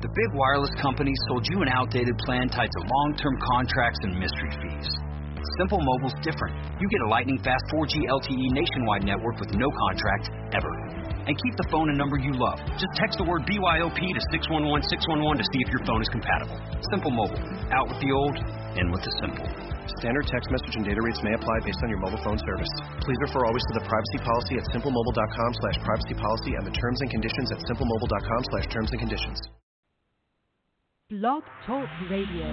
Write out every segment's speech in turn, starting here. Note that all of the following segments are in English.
The big wireless companies sold you an outdated plan tied to long-term contracts and mystery fees. Simple Mobile's different. You get a lightning fast 4G LTE nationwide network with no contract ever. And keep the phone and number you love. Just text the word BYOP to 611611 to see if your phone is compatible. Simple Mobile. Out with the old, in with the simple. Standard text message and data rates may apply based on your mobile phone service. Please refer always to the privacy policy at simplemobile.com slash privacy policy and the terms and conditions at simplemobile.com slash terms and conditions. Blog Talk Radio.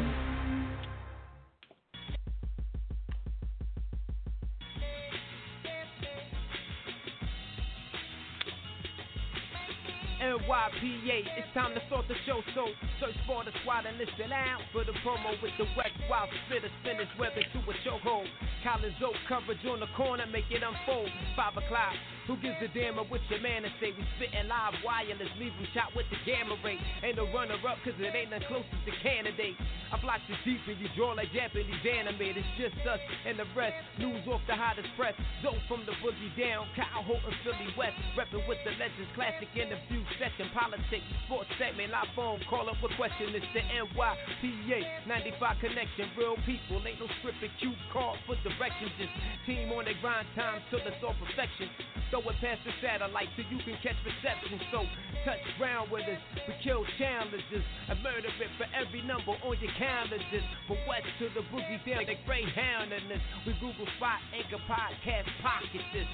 NYPA, it's time to start the show, so search for the squad and listen out for the promo with the wet wild spitter spinners weather to a chokehold. Collins Oak coverage on the corner, make it unfold. Five o'clock, who gives a damn what your man to say? We spitting live wireless, leave them shot with the gamma ray. Ain't no runner up, cause it ain't the closest to candidate. I block the deep and you draw like Japanese anime. It's just us and the rest. News off the hottest press. Zone from the boogie down. Kyle and Philly West. Reppin' with the legends, classic interview session. Politics, sports segment, live phone. Call up a question. It's the NYPA 95 connection. Real people, ain't no scripted cue card for directions. Just team on their grind time till it's all perfection. Throw it past the satellite so you can catch reception. So touch ground with us. We kill challenges. A murder it for every number on your calendar. Just from west to the boogie down, the greyhound in this. We Google Spot, Anchor Podcast, Pocket this.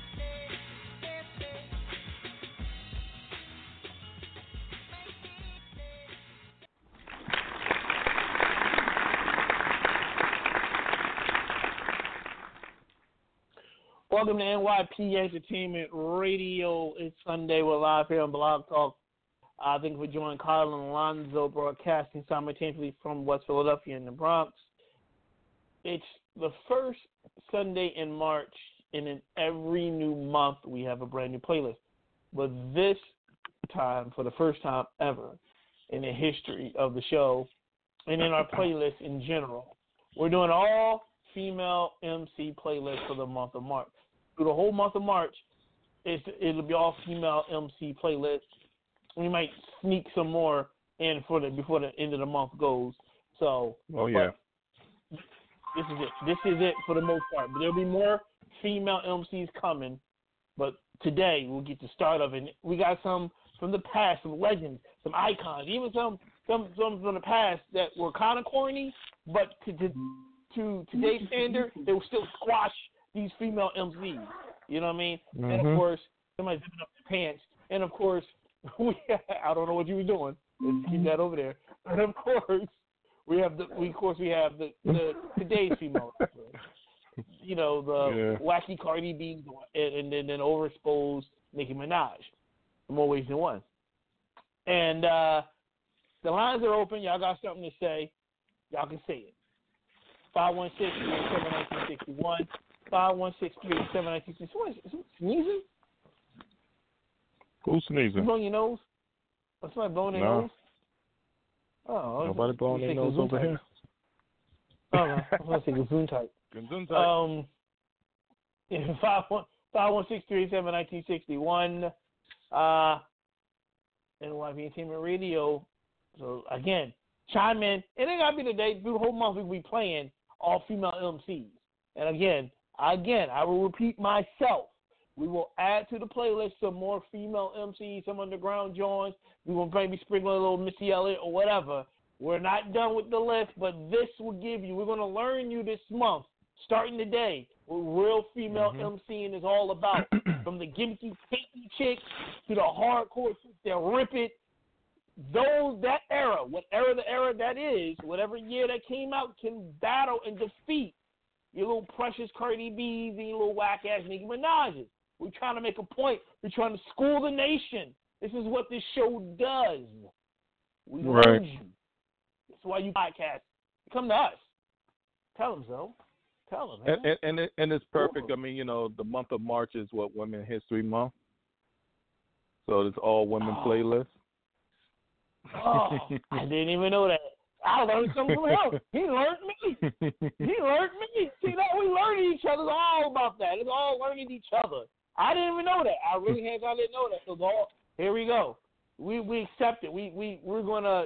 Welcome to NYP Entertainment Radio. It's Sunday. We're live here on Blog Talk. I think we're joining Carl and Alonzo broadcasting simultaneously from West Philadelphia in the Bronx. It's the first Sunday in March, and in every new month we have a brand new playlist. But this time, for the first time ever in the history of the show, and in our playlist in general, we're doing all female MC playlist for the month of March. Through the whole month of March, it's, it'll be all female MC playlist. We might sneak some more in for the before the end of the month goes. So, oh yeah, this is it. This is it for the most part. But there'll be more female MCs coming. But today we'll get the start of it. We got some from the past, some legends, some icons, even some some some from the past that were kind of corny, but to, to to today's standard, they will still squash these female MCs. You know what I mean? Mm-hmm. And of course, somebody zipping up their pants. And of course, we I don't know what you were doing. Let's keep that over there. And of course, we have the we of course we have the, the today's female. You know the Yeah. wacky Cardi B and, and then then overexposed Nicki Minaj, in more ways than one. And uh the lines are open. Y'all got something to say? Y'all can say it. 516-387-1961. 516-387-1961. Someone sneezing? Who's sneezing? blowing your nose? Or somebody blowing their No. nose? Oh, Nobody blowing their nose over here. Oh, no. I was going to say Gesundheit. Gesundheit. Um, yeah, five one five one six three seven nineteen sixty one. Uh, NYV Entertainment Radio. So again, chime in. It ain't gotta be today. Through the whole month we'll be playing all female MCs. And again, again, I will repeat myself. We will add to the playlist some more female MCs, some underground joints. We will maybe sprinkle a little Missy Elliott or whatever. We're not done with the list, but this will give you. We're going to learn you this month, starting today, what real female mm-hmm. MCing is all about. From the gimmicky, pinky chicks to the hardcore chicks that rip it. Those that era, whatever the era that is, whatever year that came out, can battle and defeat your little precious Cardi B's and your little whack ass Nicki Minaj's. We're trying to make a point. We're trying to school the nation. This is what this show does. We Right. you. That's why you podcast. Come to us. Tell them so. Tell them. and and and, it, and it's perfect. I mean, you know, the month of March is what Women History Month, so it's all women Oh. playlist. oh, I didn't even know that. I learned something from him. He learned me. He learned me. See that we learning each other. It's all about that. It's all learning each other. I didn't even know that. I really hands I didn't know that. So all here we go. We we accept it. We we we're gonna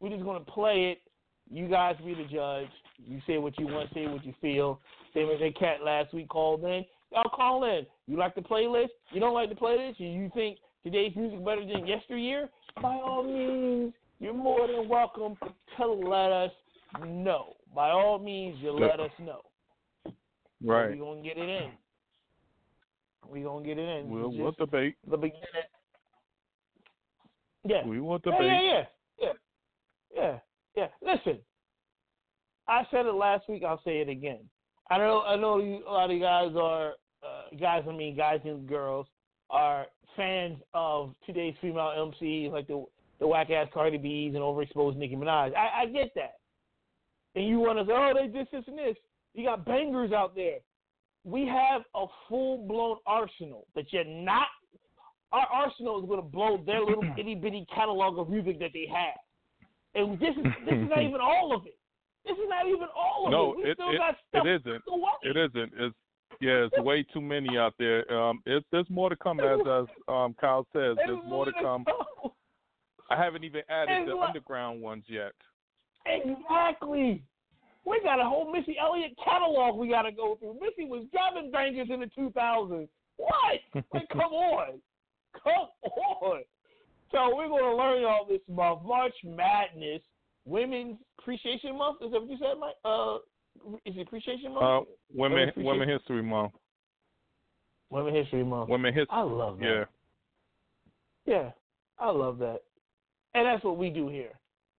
We're just gonna play it. You guys be the judge. You say what you want, say what you feel. Same as that cat last week called in. Y'all call in. You like the playlist? You don't like the playlist? You think today's music better than yesteryear? By all means, you're more than welcome to let us know. By all means, you let us know. Right. We're gonna get it in. We're gonna get it in. We'll, we'll debate. the beginning. Yeah. We will Yeah, debate. yeah, yeah, yeah, yeah, yeah. Listen, I said it last week. I'll say it again. I know, I know, you, a lot of you guys are uh, guys. I mean, guys and girls are fans of today's female MCs, like the the whack ass Cardi B's and overexposed Nicki Minaj. I, I get that. And you want to say, oh, they this, this, and this. You got bangers out there. We have a full blown arsenal that you're not our arsenal is going to blow their little itty bitty catalog of music that they have. And this is this is not even all of it. This is not even all of No, it. We it- still it, got stuff. It isn't. It isn't. It's yeah, it's way too many out there. Um, it's there's more to come as as um Kyle says. There's more to come. I haven't even added the underground ones yet. Exactly. We got a whole Missy Elliott catalog we got to go through. Missy was driving bangers in the 2000s. What? Like, come on. Come on. So we're going to learn all this month. March Madness, Women's Appreciation Month. Is that what you said, Mike? Uh, is it Appreciation Month? Uh, women Women History Month. Women History Month. Women History. I love that. Yeah. Yeah, I love that. And that's what we do here.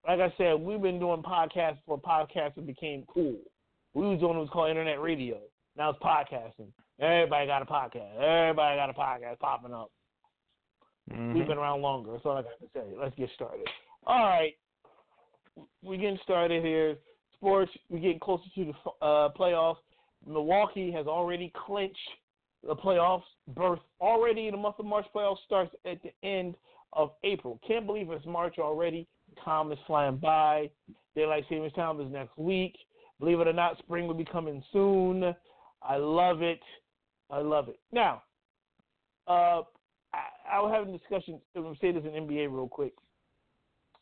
Like I said, we've been doing podcasts before podcasting became cool. We was doing what was called internet radio. Now it's podcasting. Everybody got a podcast. Everybody got a podcast popping up. Mhm. We've been around longer. That's all I got to say. Let's get started. All right. We're getting started here. Sports, we're getting closer to the uh, playoffs. Milwaukee has already clinched the playoffs berth already in the month of March. Playoffs starts at the end of April. Can't believe it's March already. Time is flying by. Daylight savings time is next week. Believe it or not, spring will be coming soon. I love it. I love it. Now, uh, I, I was having a discussion. I'm gonna say this in NBA real quick.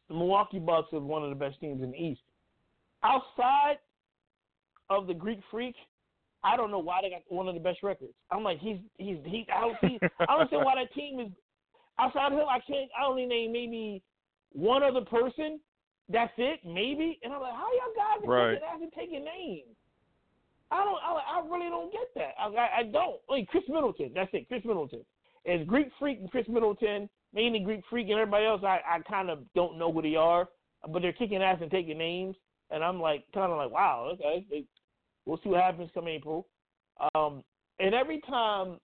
The Milwaukee Bucks are one of the best teams in the East. Outside of the Greek Freak, I don't know why they got one of the best records. I'm like, he's he's he. I don't see. I don't see why that team is outside of him. I can't. I only name maybe one other person. That's it, maybe. And I'm like, how y'all guys are Right. taking after taking names? I don't. I, I really don't get that. I, I, I don't. I mean, Khris Middleton. That's it. Khris Middleton. It's Greek Freak and Khris Middleton, mainly Greek Freak and everybody else. I, I kind of don't know who they are, but they're kicking ass and taking names, and I'm like, kind of like, wow, okay. They, we'll see what happens come April. Um, and every time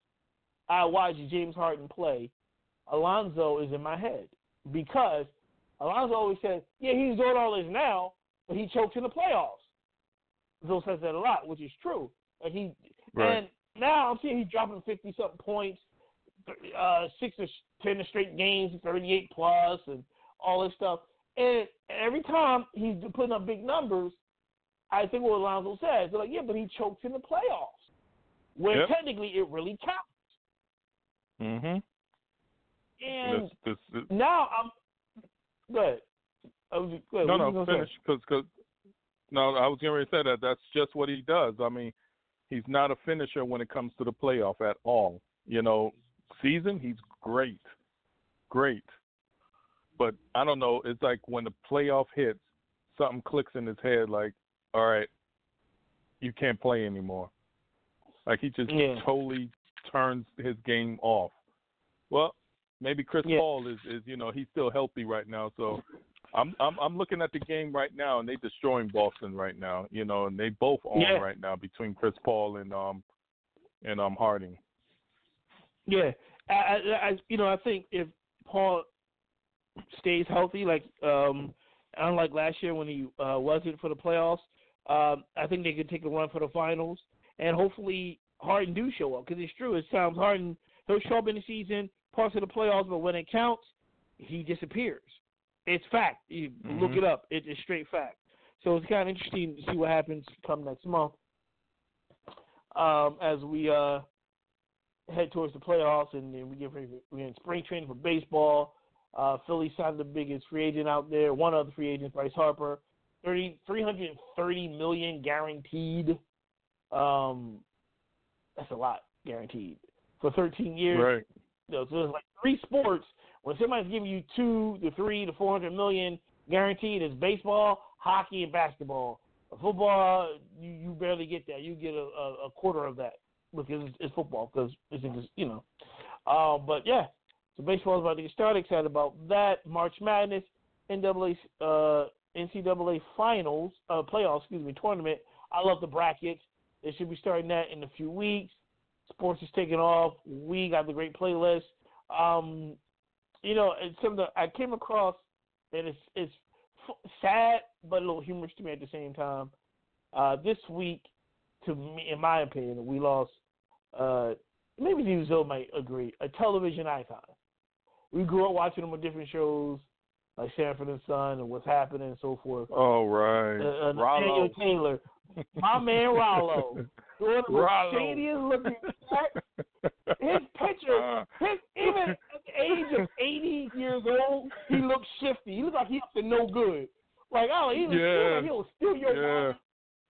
I watch James Harden play, Alonzo is in my head because Alonzo always says, yeah, he's doing all this now, but he chokes in the playoffs. Bill says that a lot, which is true. Like he Right. and now I'm seeing he's dropping fifty something points, uh, six or ten straight games, thirty eight plus, and all this stuff. And every time he's putting up big numbers, I think what Alonzo says, they're like, yeah, but he chokes in the playoffs, where Yep. technically it really counts. Mhm. And This, this, this, now I'm good. I was no, no, finish because because no, I was going to say that. That's just what he does. I mean, he's not a finisher when it comes to the playoff at all. You know, season he's great, great, but I don't know. It's like when the playoff hits, something clicks in his head. Like, all right, you can't play anymore. Like he just Yeah. totally turns his game off. Well, maybe Chris Yeah. Paul is is you know he's still healthy right now, so I'm I'm I'm looking at the game right now, and they're destroying Boston right now. You know, and they both on Yeah. right now between Chris Paul and um and um Harden. Yeah, I, I, I, you know, I think if Paul stays healthy, like um, unlike last year when he uh, wasn't for the playoffs, um, I think they could take a run for the finals, and hopefully Harden do show up because it's true. It sounds Harden he'll show up in the season, parts of the playoffs, but when it counts, he disappears. It's fact. You look Mhm. it up. It is straight fact. So it's kind of interesting to see what happens come next month um, as we uh, head towards the playoffs and then we get ready. We're in spring training for baseball. Uh, Philly signed the biggest free agent out there. One other free agent, Bryce Harper, 30, 330 million guaranteed. Um, that's a lot guaranteed for 13 years. Right. So it's like three sports. When somebody's giving you two to three to 400 million guaranteed, it's baseball, hockey, and basketball. Football, you, you barely get that. You get a, a, a quarter of that because it's, it's football because it's you know. Uh, but yeah, so baseball is about to get started. Excited about that. March Madness, NCAA, uh, NCAA finals, uh, playoffs, excuse me, tournament. I love the brackets. They should be starting that in a few weeks. Sports is taking off. We got the great playlist. Um, you know, it's something I came across, and it's it's f- sad but a little humorous to me at the same time. Uh, this week, to me, in my opinion, we lost. Uh, maybe Zil might agree. A television icon. We grew up watching him on different shows like Sanford and Son and What's Happening and so forth. Oh right, uh, uh, Rollo Taylor, my man Rollo, of the shadiest looking. His picture, his even at the age of eighty years old, he looks shifty. He looks like he's up to no good. Like oh, he yeah. steal, he'll steal your yeah. wallet.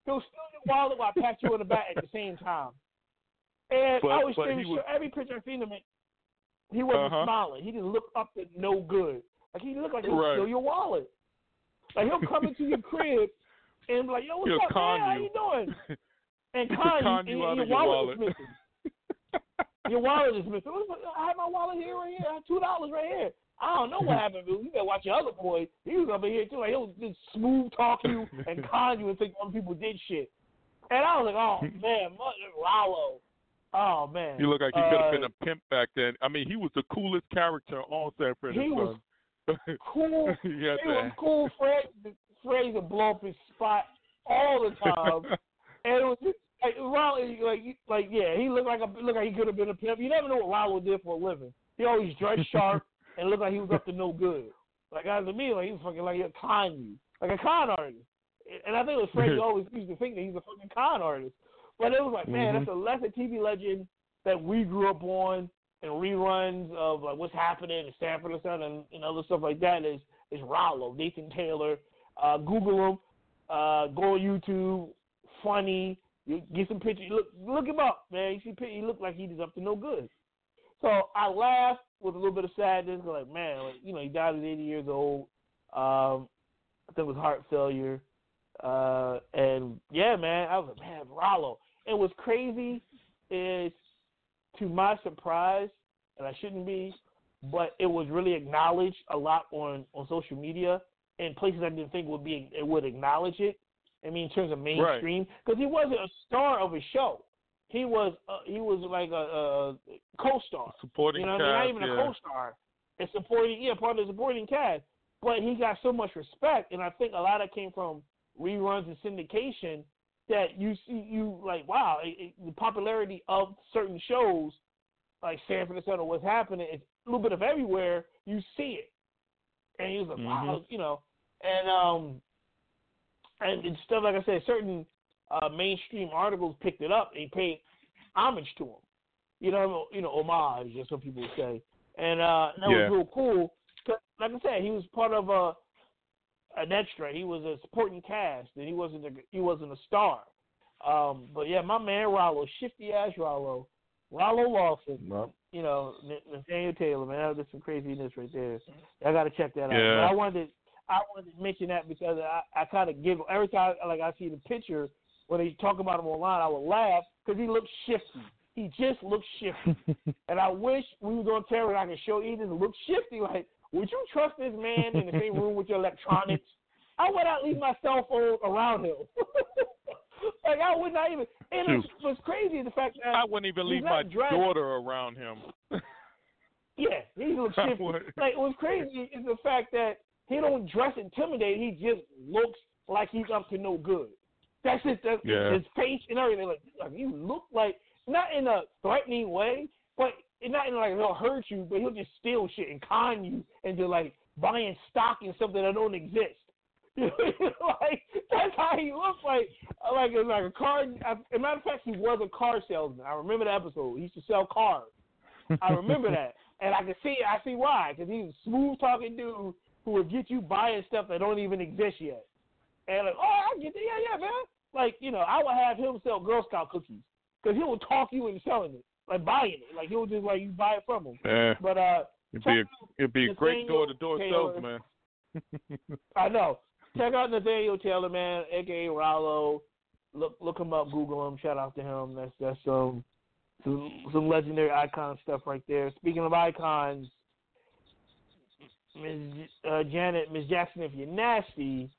He'll steal your wallet while I pat you on the back at the same time. And but, I was saying, was, every picture I've seen him in, he wasn't uh-huh. smiling. He just looked up to no good. Like he looked like he'll right. steal your wallet. Like he'll come into your crib and be like, "Yo, what's he'll up, man? You. How you doing?" And con, you, and, and your, your wallet, wallet is missing. your wallet is missing. I have my wallet here, right here. I have two dollars right here. I don't know what happened, but you better watch your other boy. He was over here too. Like he'll just smooth talk you and con you and think other people did shit. And I was like, oh man, Rollo. Oh man. You look like he uh, could have been a pimp back then. I mean, he was the coolest character on Sanford He and was cool. he had was cool. Fred, Fred used blow up his spot all the time, and it was just like Rollo, like like yeah, he looked like a looked like he could have been a pimp. You never know what Rollo did for a living. He always dressed sharp and looked like he was up to no good. Like as to me, like he was fucking like a con you, like a con artist. And I think it was Fred always used to think that he's a fucking con artist. But it was like, man, mm-hmm. that's a lesser TV legend that we grew up on and reruns of like what's happening in Sanford and Son and, and other stuff like that is is Rollo, Nathan Taylor. Uh, Google him, uh, go on YouTube, funny. You get some pictures. Look, look him up, man. You see, he looked like he was up to no good. So I laughed with a little bit of sadness, like man, like, you know, he died at 80 years old. Um, I think it was heart failure. Uh, and yeah, man, I was like, man, Rollo. And what's crazy is, to my surprise, and I shouldn't be, but it was really acknowledged a lot on on social media in places I didn't think would be it would acknowledge it. I mean, in terms of mainstream, because right. he wasn't a star of a show. He was uh, he was like a, a co-star, supporting you know, cast, I mean? not even yeah. a co-star, a supporting, yeah, part of the supporting cast. But he got so much respect, and I think a lot of came from reruns and syndication that you see you like wow it, it, the popularity of certain shows like Sanford and Son or what's happening it's a little bit of everywhere you see it and he was like mm-hmm. wow you know and um and, and stuff like I said certain uh, mainstream articles picked it up and paid homage to him you know you know homage as some people say and uh that yeah. was real cool like I said he was part of a an extra. He was a supporting cast, and he wasn't a, he wasn't a star. Um, but yeah, my man Rollo, shifty ass Rollo, Rollo Lawson. Nope. You know, Nathaniel Taylor, man, that's some craziness right there. I got to check that out. Yeah. But I wanted to, I wanted to mention that because I, I kind of giggle every time like I see the picture when they talk about him online. I would laugh because he looks shifty. He just looks shifty, and I wish we was on Terror and I could show Eden look shifty. Like would you trust this man in the same room with your electronics? I would not leave my cell phone around him. like I would not even. And it's, what's crazy the fact that I wouldn't even leave my dressed. daughter around him. yeah, he looks shifty. Like what's crazy is the fact that he don't dress intimidating. He just looks like he's up to no good. That's it. That's yeah. his face and everything. Like, like you look like not in a threatening way, but it's not in like he'll hurt you, but he'll just steal shit and con you into like buying stock in something that don't exist. like that's how he looks like. Like like a car. As a matter of fact, he was a car salesman. I remember the episode. He used to sell cars. I remember that. and I can see I see why because he's a smooth talking dude who will get you buying stuff that don't even exist yet. And like, oh, I get it, yeah, yeah, man. Like you know, I would have him sell Girl Scout cookies because he will talk you into selling it, like buying it. Like he'll just like you buy it from him. Yeah. But uh, It'd be a, it'd be a great door to door salesman. I know. Check out Nathaniel Taylor, man, aka Rollo. Look look him up, Google him. Shout out to him. That's that's um some some legendary icon stuff right there. Speaking of icons, Ms. Uh, Janet, Ms. Jackson, if you're nasty,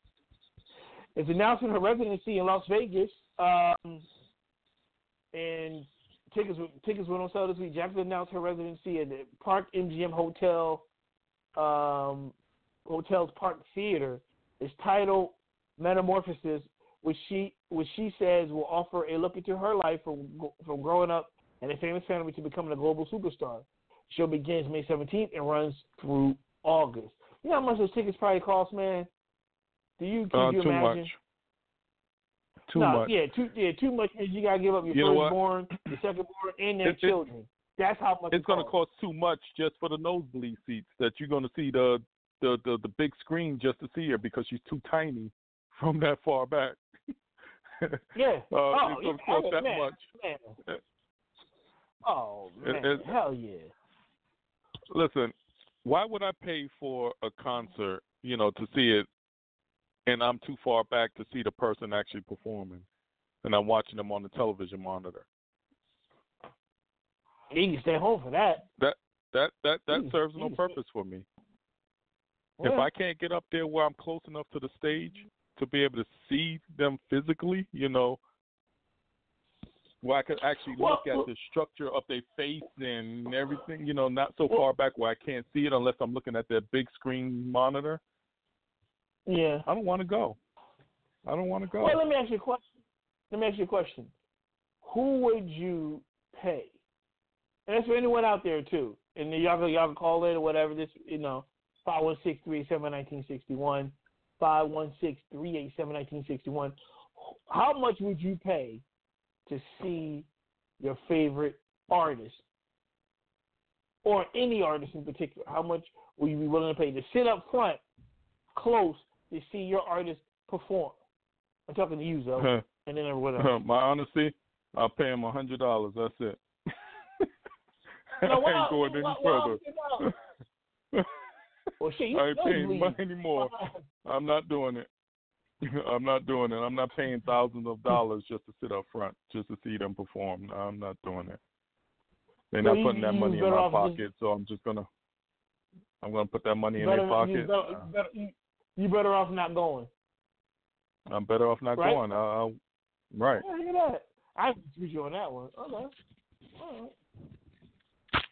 is announcing her residency in Las Vegas. Um, and tickets tickets went on sale this week. Jackson announced her residency at the Park MGM Hotel, um, Hotel's Park Theater. It's titled Metamorphosis, which she which she says will offer a look into her life from from growing up in a famous family to becoming a global superstar. Show begins May 17th and runs through August. You know how much those tickets probably cost, man? Do you can Uh, you too imagine? much. Too no, much. yeah, too yeah, too much. Is you gotta give up your You firstborn, your secondborn, and their It- it- children. That's how much It's it going to cost too much just for the nosebleed seats that you're going to see the, the the the big screen just to see her because she's too tiny from that far back. Yeah. Uh, oh, it's yeah, cost that man, much. Man. Oh It- man, it- hell yeah. Listen, why would I pay for a concert, you know, to see it, and I'm too far back to see the person actually performing, and I'm watching them on the television monitor? You can stay home for that. That that that that Mm, serves no purpose for me. If I can't get up there where I'm close enough to the stage to be able to see them physically, you know, where I could actually look at the structure of their face and everything, you know, not so far back where I can't see it unless I'm looking at their big screen monitor. Yeah. I don't want to go. I don't want to go. Well, let me ask you a question. Let me ask you a question. Who would you pay? And that's for anyone out there too. And y'all can y'all can call in or whatever. This you know, five one six three seven nineteen sixty one, five one six three eight seven nineteen sixty one. How much would you pay to see your favorite artist, or any artist in particular? How much will you be willing to pay to sit up front, close, to see your artist perform? I'm talking to you, Zoe, and then everyone else. My honesty, I'll pay him a hundred dollars. That's it. No, I ain't going any further. Well, shit, you I ain't paying money anymore. I'm not doing it. I'm not doing it. I'm not paying thousands of dollars just to sit up front, just to see them perform. No, I'm not doing it. They're So not putting that money in my just- pocket, so I'm just gonna, I'm gonna put that money in better, their pocket. You better, you, better, you, you better off not going. I'm better off not Right? going. I'll, right. Yeah, look at that. I with you on that one. Okay. All right.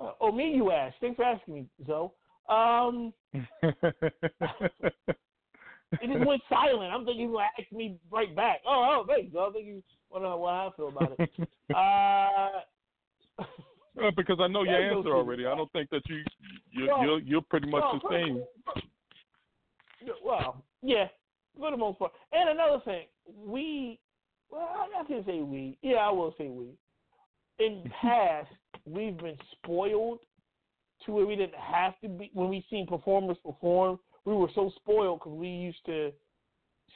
Uh, oh, me, you asked. Thanks for asking me, Zoe. Um, it just went silent. I'm thinking you were ask me right back. Oh, oh, thanks, Zoe. I think you want to know what I feel about it. Uh, Uh, because I know your answer already. I don't think that you, you Well, you're you're pretty much well, the same. Well, yeah, for the most part. And another thing, we, well, I can say we. Yeah, I will say we. In the past, we've been spoiled to where we didn't have to be. When we seen performers perform, we were so spoiled because we used to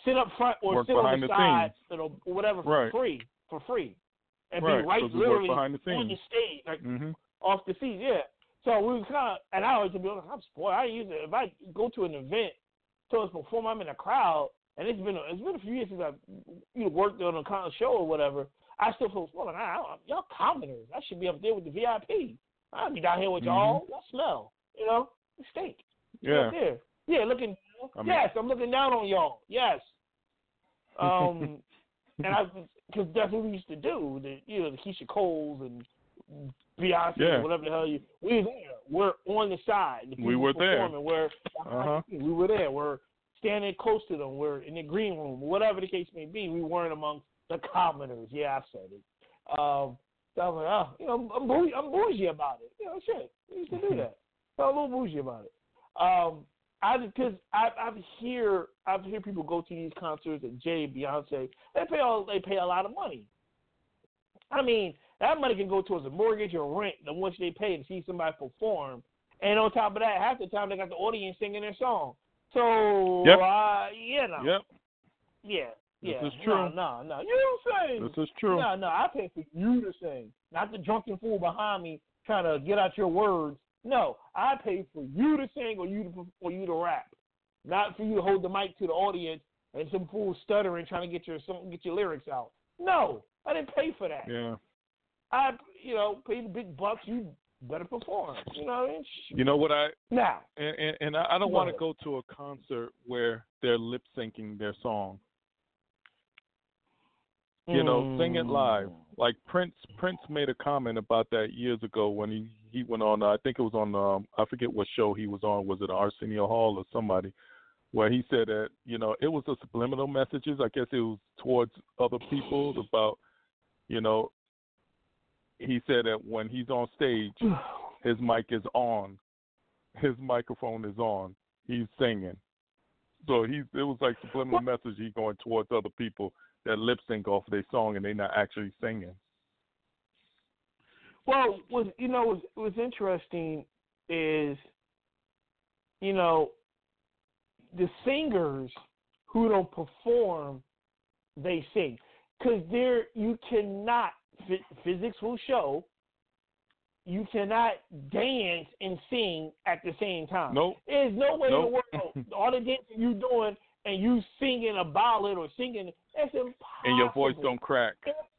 sit up front or Work sit on the the side, know, whatever, for Right. free, for free, and Right, be right literally behind the on the stage, like hmm off the seat, yeah. So we were kind of, and I always be like, I'm spoiled. I use it if I go to an event, so it's perform, I'm in a crowd, and it's been it's been a few years since I've you know, worked on a kind of show or whatever. I still feel spoiled. Like, I, I, y'all commoners. I should be up there with the VIP. I'd be down here with y'all. Y'all smell, you know, stink. Be Yeah. up there. Yeah, looking. I mean- yes, I'm looking down on y'all. Yes. Um, and I, because that's what we used to do. The you know the Keyshia Coles and Beyonce, Yeah. whatever the hell you. We there. We're on the side. The We were there. We're Uh-huh. we were there. We're standing close to them. We're in the green room. Whatever the case may be, we weren't amongst the commoners. Yeah, I've said it. Um, so I was like, oh, you know, I'm bougie, I'm bougie about it. You know, shit, we used to do that. So I'm a little bougie about it. Um, I because I I've hear I've hear people go to these concerts and Jay Beyonce they pay all they pay a lot of money. I mean, That money can go towards a mortgage or rent, the once they pay to see somebody perform. And on top of that, half the time they got the audience singing their song. So, Yep. uh, you know, Yep, yeah, This yeah. is true. No, no, no. You don't sing. this is true. No, no. I pay for you to sing, not the drunken fool behind me trying to get out your words. No, I pay for you to sing or you to or you to rap, not for you to hold the mic to the audience and some fool stuttering trying to get your some get your lyrics out. No, I didn't pay for that. Yeah. I, you know, paid the big bucks. You better perform. You know what I mean? You know what I Now, and and, and I don't want to go to a concert where they're lip syncing their song. You know, sing it live. Mm. Like Prince Prince made a comment about that years ago when he he went on. I think it was on. Um, I forget what show he was on. Was it Arsenio Hall or somebody? Where he said that you know it was a subliminal messages. I guess it was towards other people about you know. He said that when he's on stage, his mic is on, his microphone is on. He's singing. So he it was like subliminal message he going towards other people that lip sync off their song and they're not actually singing. Well, what you know what's, what's interesting is, you know, the singers who don't perform, they sing because there you cannot phy- physics will show you cannot dance and sing at the same time. Nope. There's no way Nope. in the world all the dancing you doing and you singing a ballad or singing that's impossible. And your voice don't crack.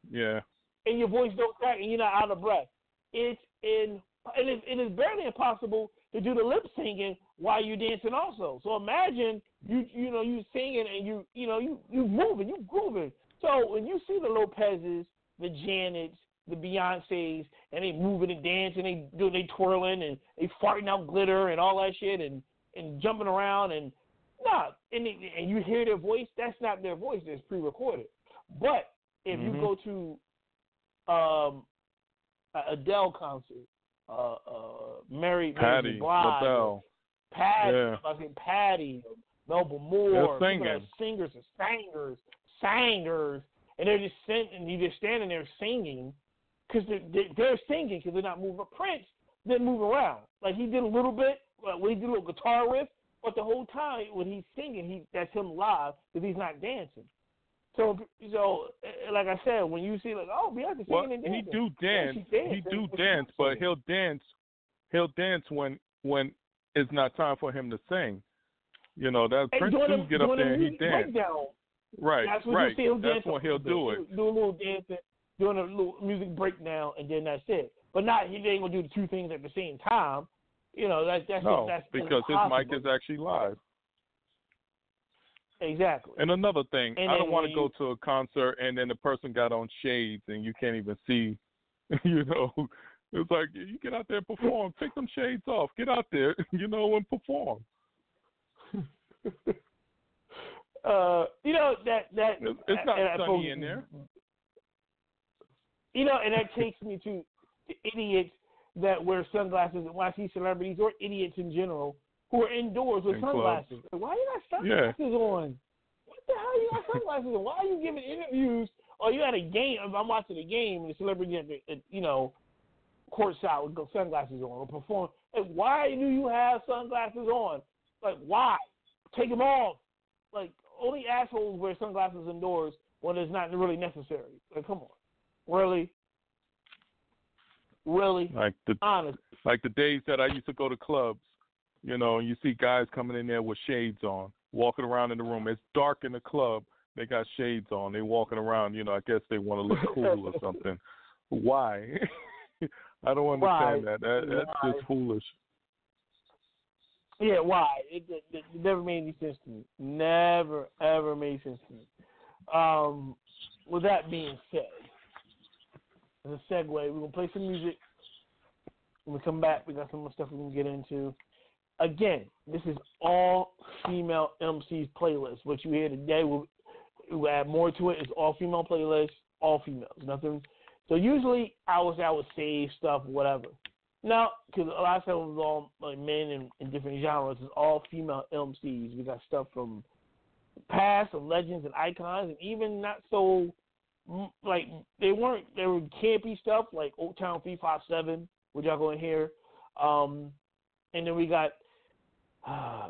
Yeah. And your voice don't crack and you're not out of breath. It's in it is, it is barely impossible to do the lip singing while you're dancing also. So imagine you you know you singing and you you know you you moving you grooving. So when you see the Lopez's, the Janets, the Beyonces, and they moving and dancing, they do they twirling and they farting out glitter and all that shit and and jumping around and nah and they, and you hear their voice. That's not their voice. It's pre-recorded. But if Mhm. you go to um Adele concert, uh, uh, Mary, Mary Patty, J. Blige. Patty, Yeah. I think Patty, Melba Moore, singing. singers and singers, singers, and they're just sitting, and you just standing there singing because they're, they're, singing because they're not moving. Prince didn't move around like he did a little bit uh, when he did a little guitar riff, but the whole time when he's singing, he that's him live because he's not dancing. So, so uh, like I said, when you see like, oh, Beyonce singing Well, and he do dance. she dance, he do dance, but he'll dance. He'll dance when when it's not time for him to sing. You know that And Prince do get up there and he dance. breakdown. Right, That's when right. you see him That's dancing. when he'll do it. Do a little dancing, doing a little music breakdown, and then that's it. But not he ain't gonna do the two things at the same time. You know that that's No, that's because his mic is actually live. Exactly. And another thing, And I don't want to go to a concert and then the person got on shades and you can't even see. You know, it's like you get out there and perform. Take them shades off. Get out there, you know, and perform. uh, you know that that It's, it's not and sunny suppose- in there. You know, and that takes me to the idiots that wear sunglasses and I see celebrities or idiots in general who are indoors with In sunglasses. Like, Why you got Yeah. sunglasses on? What the hell you got sunglasses on? Why are you giving interviews? Or you at a game? I'm watching a game and the celebrity at the, at, you know, courtside with sunglasses on or perform. Like, why do you have sunglasses on? Like, why? Take them off. Like, only assholes wear sunglasses indoors when it's not really necessary. Like, come on. Really? Really? Like the Honest. like the days that I used to go to clubs, you know, and you see guys coming in there with shades on, walking around in the room. It's dark in the club. They got shades on. They walking around. You know, I guess they want to look cool or something. Why? I don't understand Why? that. that. That's Why? just foolish. Yeah, why? It, it, it never made any sense to me. Never, ever made sense to me. Um, with that being said, as a segue, we're going to play some music. When we come back, we got some more stuff we can get into. Again, this is all female MCs playlist. What you hear today, we'll, we'll add more to it. It's all female playlist, all females. Nothing. So usually I would say I would save stuff, whatever. Now, because a lot of was all like men in, in different genres. It's all female MCs. We got stuff from past of legends and icons, and even not so like they weren't they were campy stuff like Oaktown three five seven, which y'all gonna hear. Um, and then we got uh,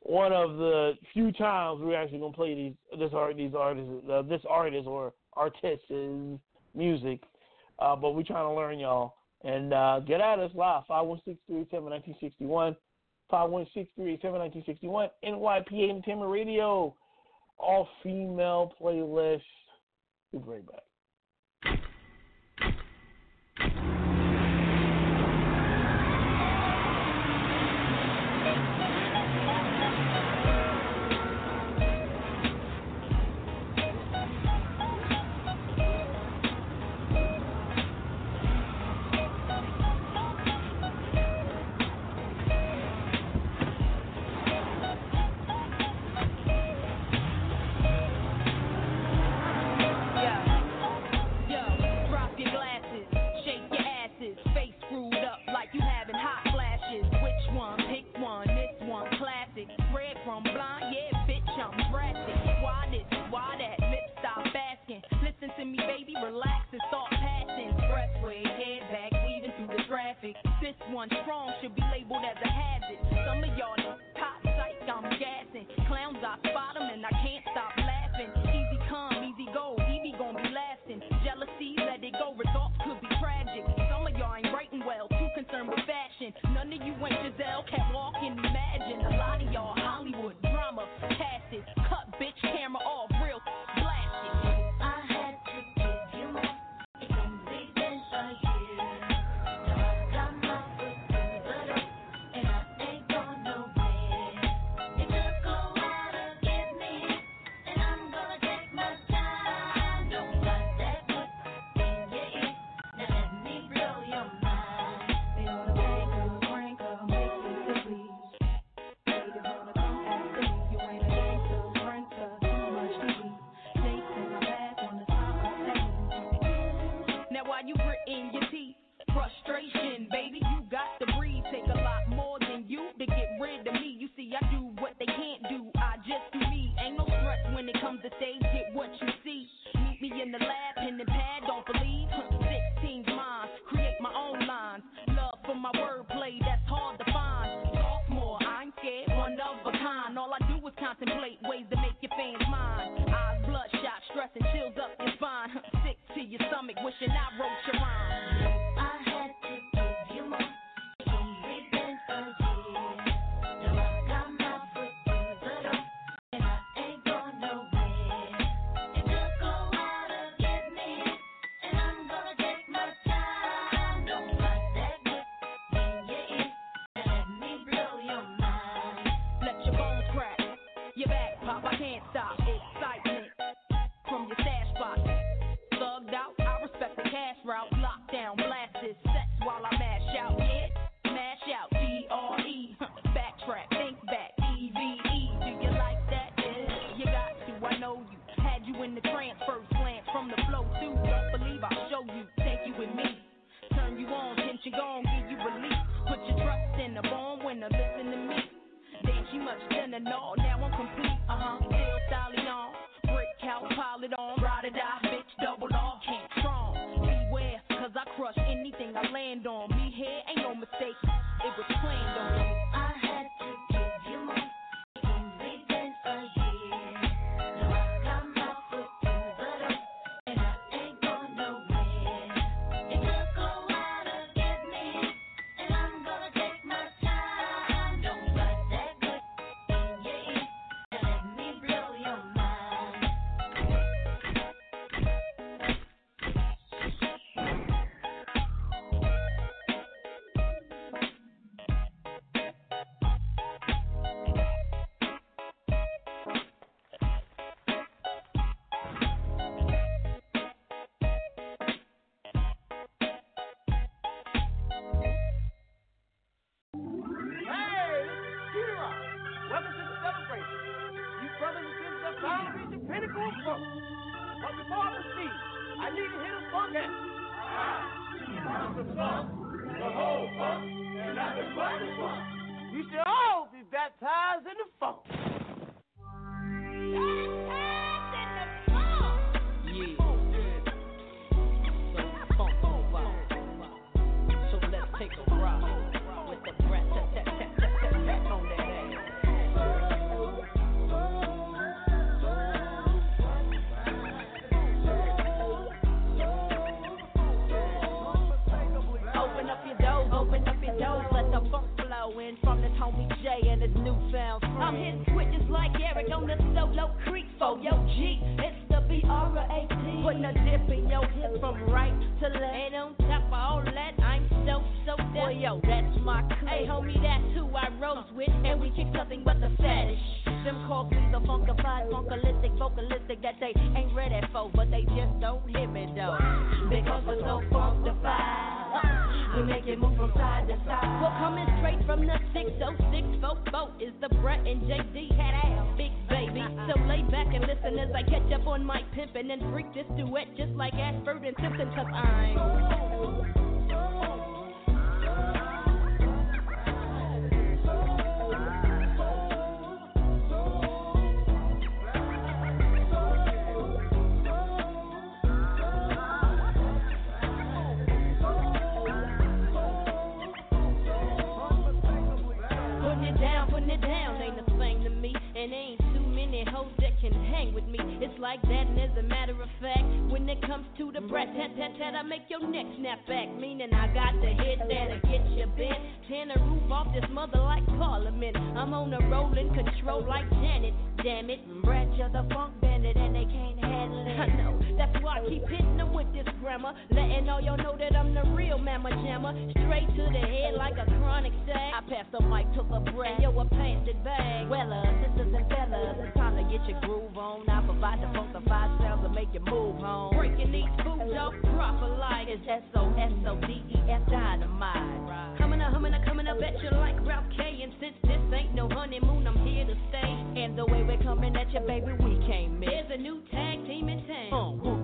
one of the few times we're actually gonna play these this art these artists uh, this artist or artist's music. Uh, but we're trying to learn y'all and uh, get at us live five one six three seven nineteen sixty one. 516-387-1961, NYPA Entertainment Radio, all female playlist. We'll be right back. That they ain't ready for, but they just don't hear me though. Because we're so funkified. We make it move from side to side. We're coming straight from the 606 boat is the Brett and JD had ass, big baby. So lay back and listen as I catch up on my pimpin' and freak this duet just like Ashford and Simpson, cause I'm. Can hang with me. It's like that, and as a matter of fact, when it comes to the breath, tat tat tat, I make your neck snap back. Meaning I got the hit that'll get you bent. Tear the roof off this mother like Parliament. I'm on a rolling control like Janet. Damn it, Brad, you're the funk bandit, and they can't handle it. I know, that's why I keep hitting them with this grammar, letting all y'all know that I'm the real mamma jammer. Straight to the head like a chronic sag. I pass the mic to the breath, yo, a painted bag. Well, uh, sisters and fellas, get your groove on. I provide the funkified sounds to make you move home. Breaking these foods off proper like it's S-O-S-O-D-E-F dynamite. Coming up, humming up, coming up at you like Ralph K. And since this ain't no honeymoon, I'm here to stay. And the way we're coming at you, baby, we can't miss. There's a new tag team in town. Uh,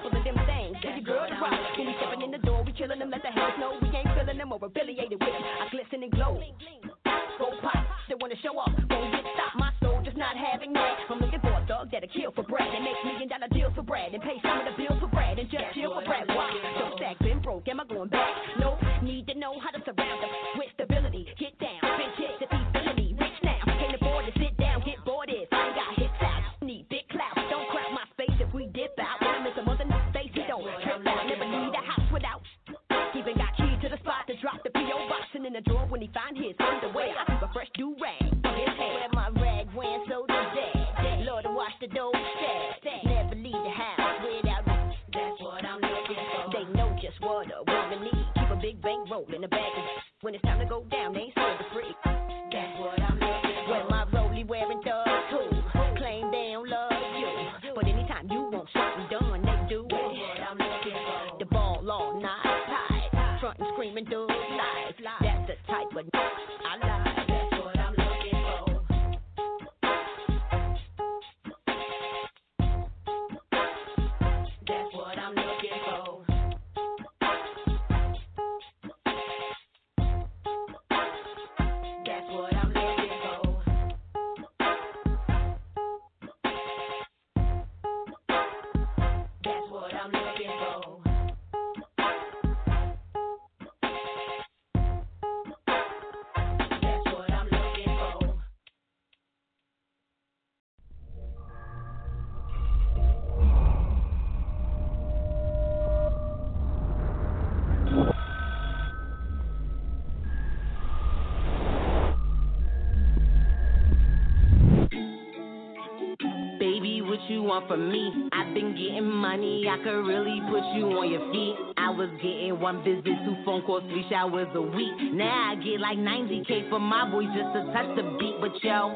want from me? I've been getting money, I could really put you on your feet. I was getting one visit, two phone calls, three showers a week. Now I get like 90k for my boys just to touch the beat, but yo.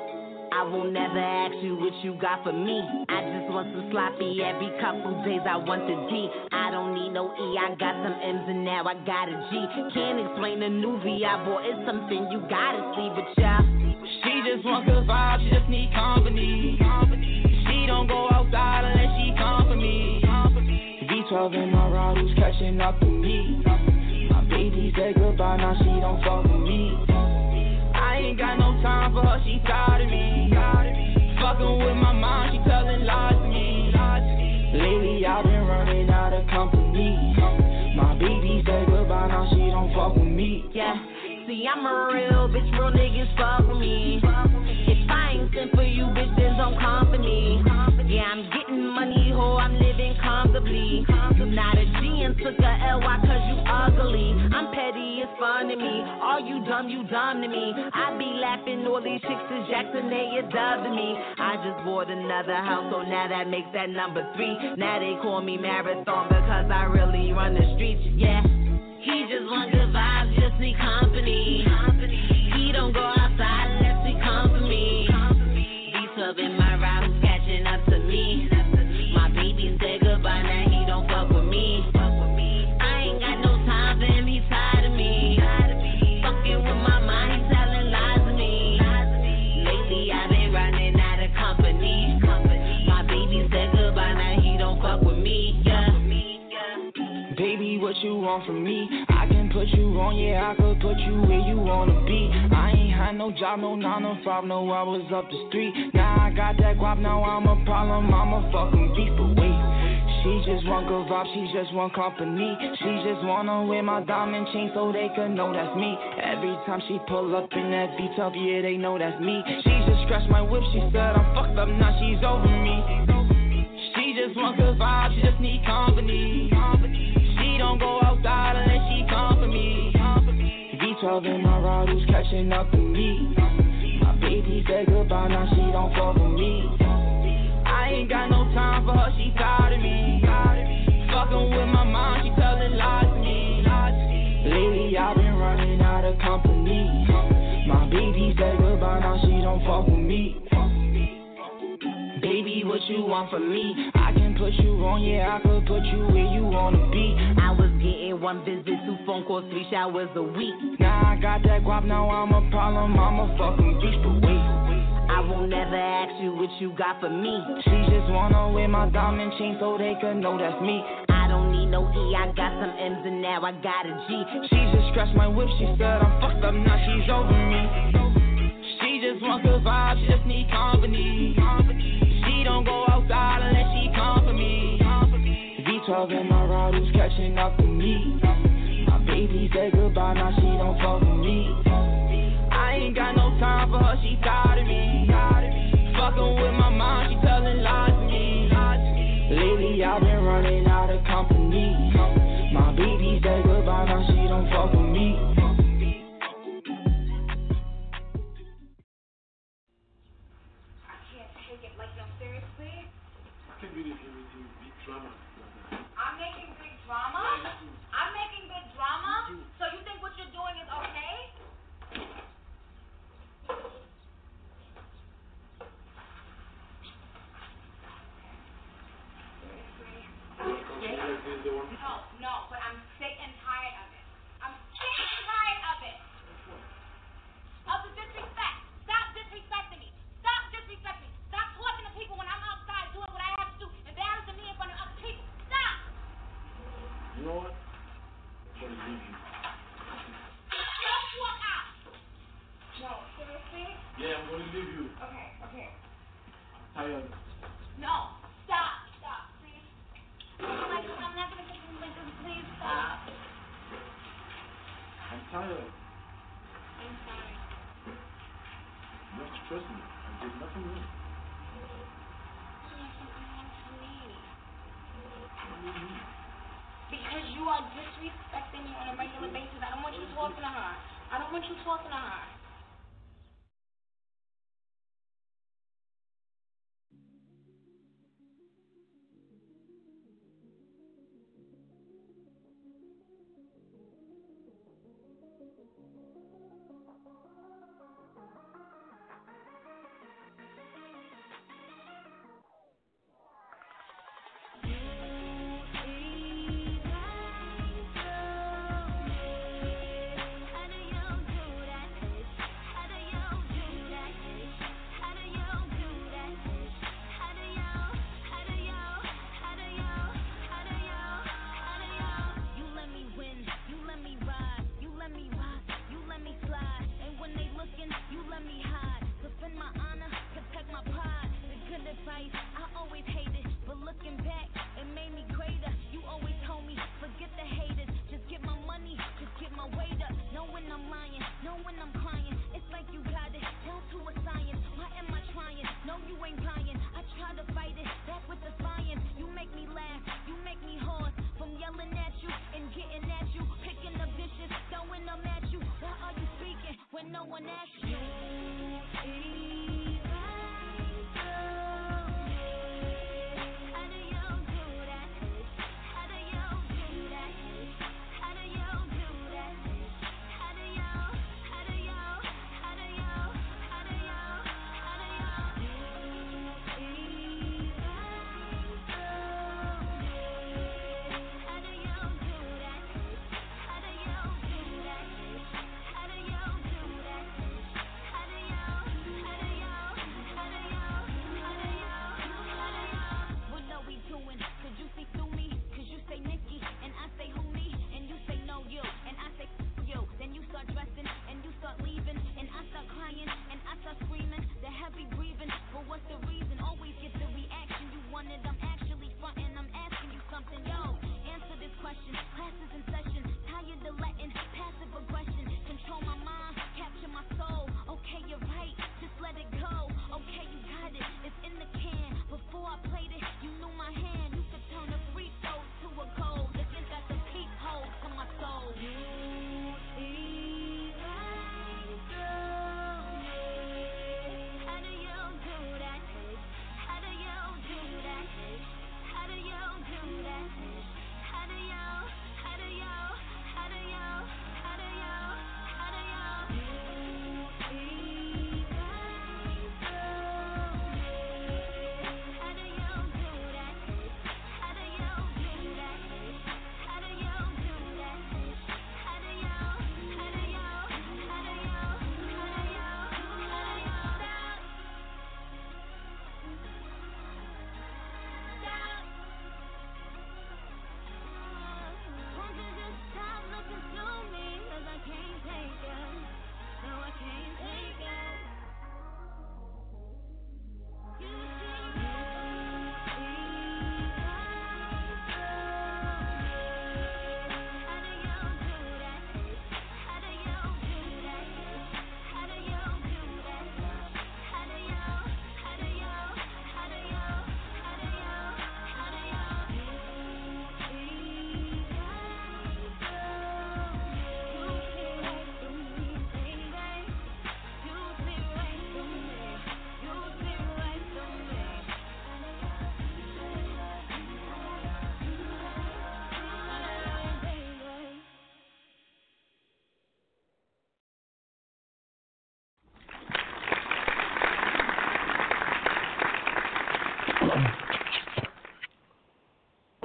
I will never ask you what you got for me. I just want some sloppy every couple days. I want the D. I don't need no E. I got some M's and now I got a G. Can't explain the new V I bought. It's something you gotta see, but y'all. She just wants good vibe. she just need company. She don't go outside unless she come for me. V12 in my ride, who's catching up to me? My baby said goodbye, now she don't fuck with me. I ain't got no time for her, she tired of me. Fucking with my mind, she telling lies to me. Lately I've been running out of company. My baby said goodbye, now she don't fuck with me. Yeah. See, I'm a real bitch, real niggas fuck with me. If I ain't sent for you, bitch, then don't come money, ho, I'm living comfortably. Not a G and took a L, why? Cause you ugly. I'm petty, it's fun to me. All you dumb, you dumb to me. I be laughing, all these chicks is Jackson, they a dub to me. I just bought another house, so now that makes that number three. Now they call me Marathon because I really run the streets, yeah. He just want good vibes, just need. From me? I can put you on, yeah, I could put you where you wanna be. I ain't had no job, no 9 to 5, no, I was up the street. Now I got that guap, now I'm a problem, I'm a fucking beast, but wait. She just want good vibes, she just want company. She just wanna wear my diamond chain so they can know that's me. Every time she pull up in that beat up, yeah, they know that's me. She just scratched my whip, she said I'm fucked up, now she's over me. She just want good vibes, she just need company. Don't go outside unless she come for me. V12 in my ride, who's catching up to me? My baby said goodbye, now she don't fuck with me. I ain't got no time for her, she tired of me. Fucking with my mind, she telling lies to me. Lately I've been running out of company. My baby said goodbye, now she don't fuck with me. Baby, what you want from me? I can put you on, yeah, I could put you where you wanna be. I was getting one visit, two phone calls, three showers a week. Now I got that guap, now I'm a problem, I'm a fucking beast, but wait. I won't never ask you what you got for me. She just wanna wear my diamond chain so they can know that's me. I don't need no E, I got some M's and now I got a G. She just scratched my whip, she said I'm fucked up, now she's over me. She just want good vibes, she just need company. She don't go outside unless come for me. V12 in my ride, who's catching up to me? My baby said goodbye, now she don't fuck with me. I ain't got no time for her, she tired of me. Fucking with my mind, she telling lies to me. Lately I've been running out of company. Coyote. No. Stop. Stop. Please. Like, I'm not going to get this. Please stop. I'm tired. I'm sorry. You have to trust me. I did nothing wrong. Because you are disrespecting me on a regular basis. I don't want you talking to her. I don't want you talking to her.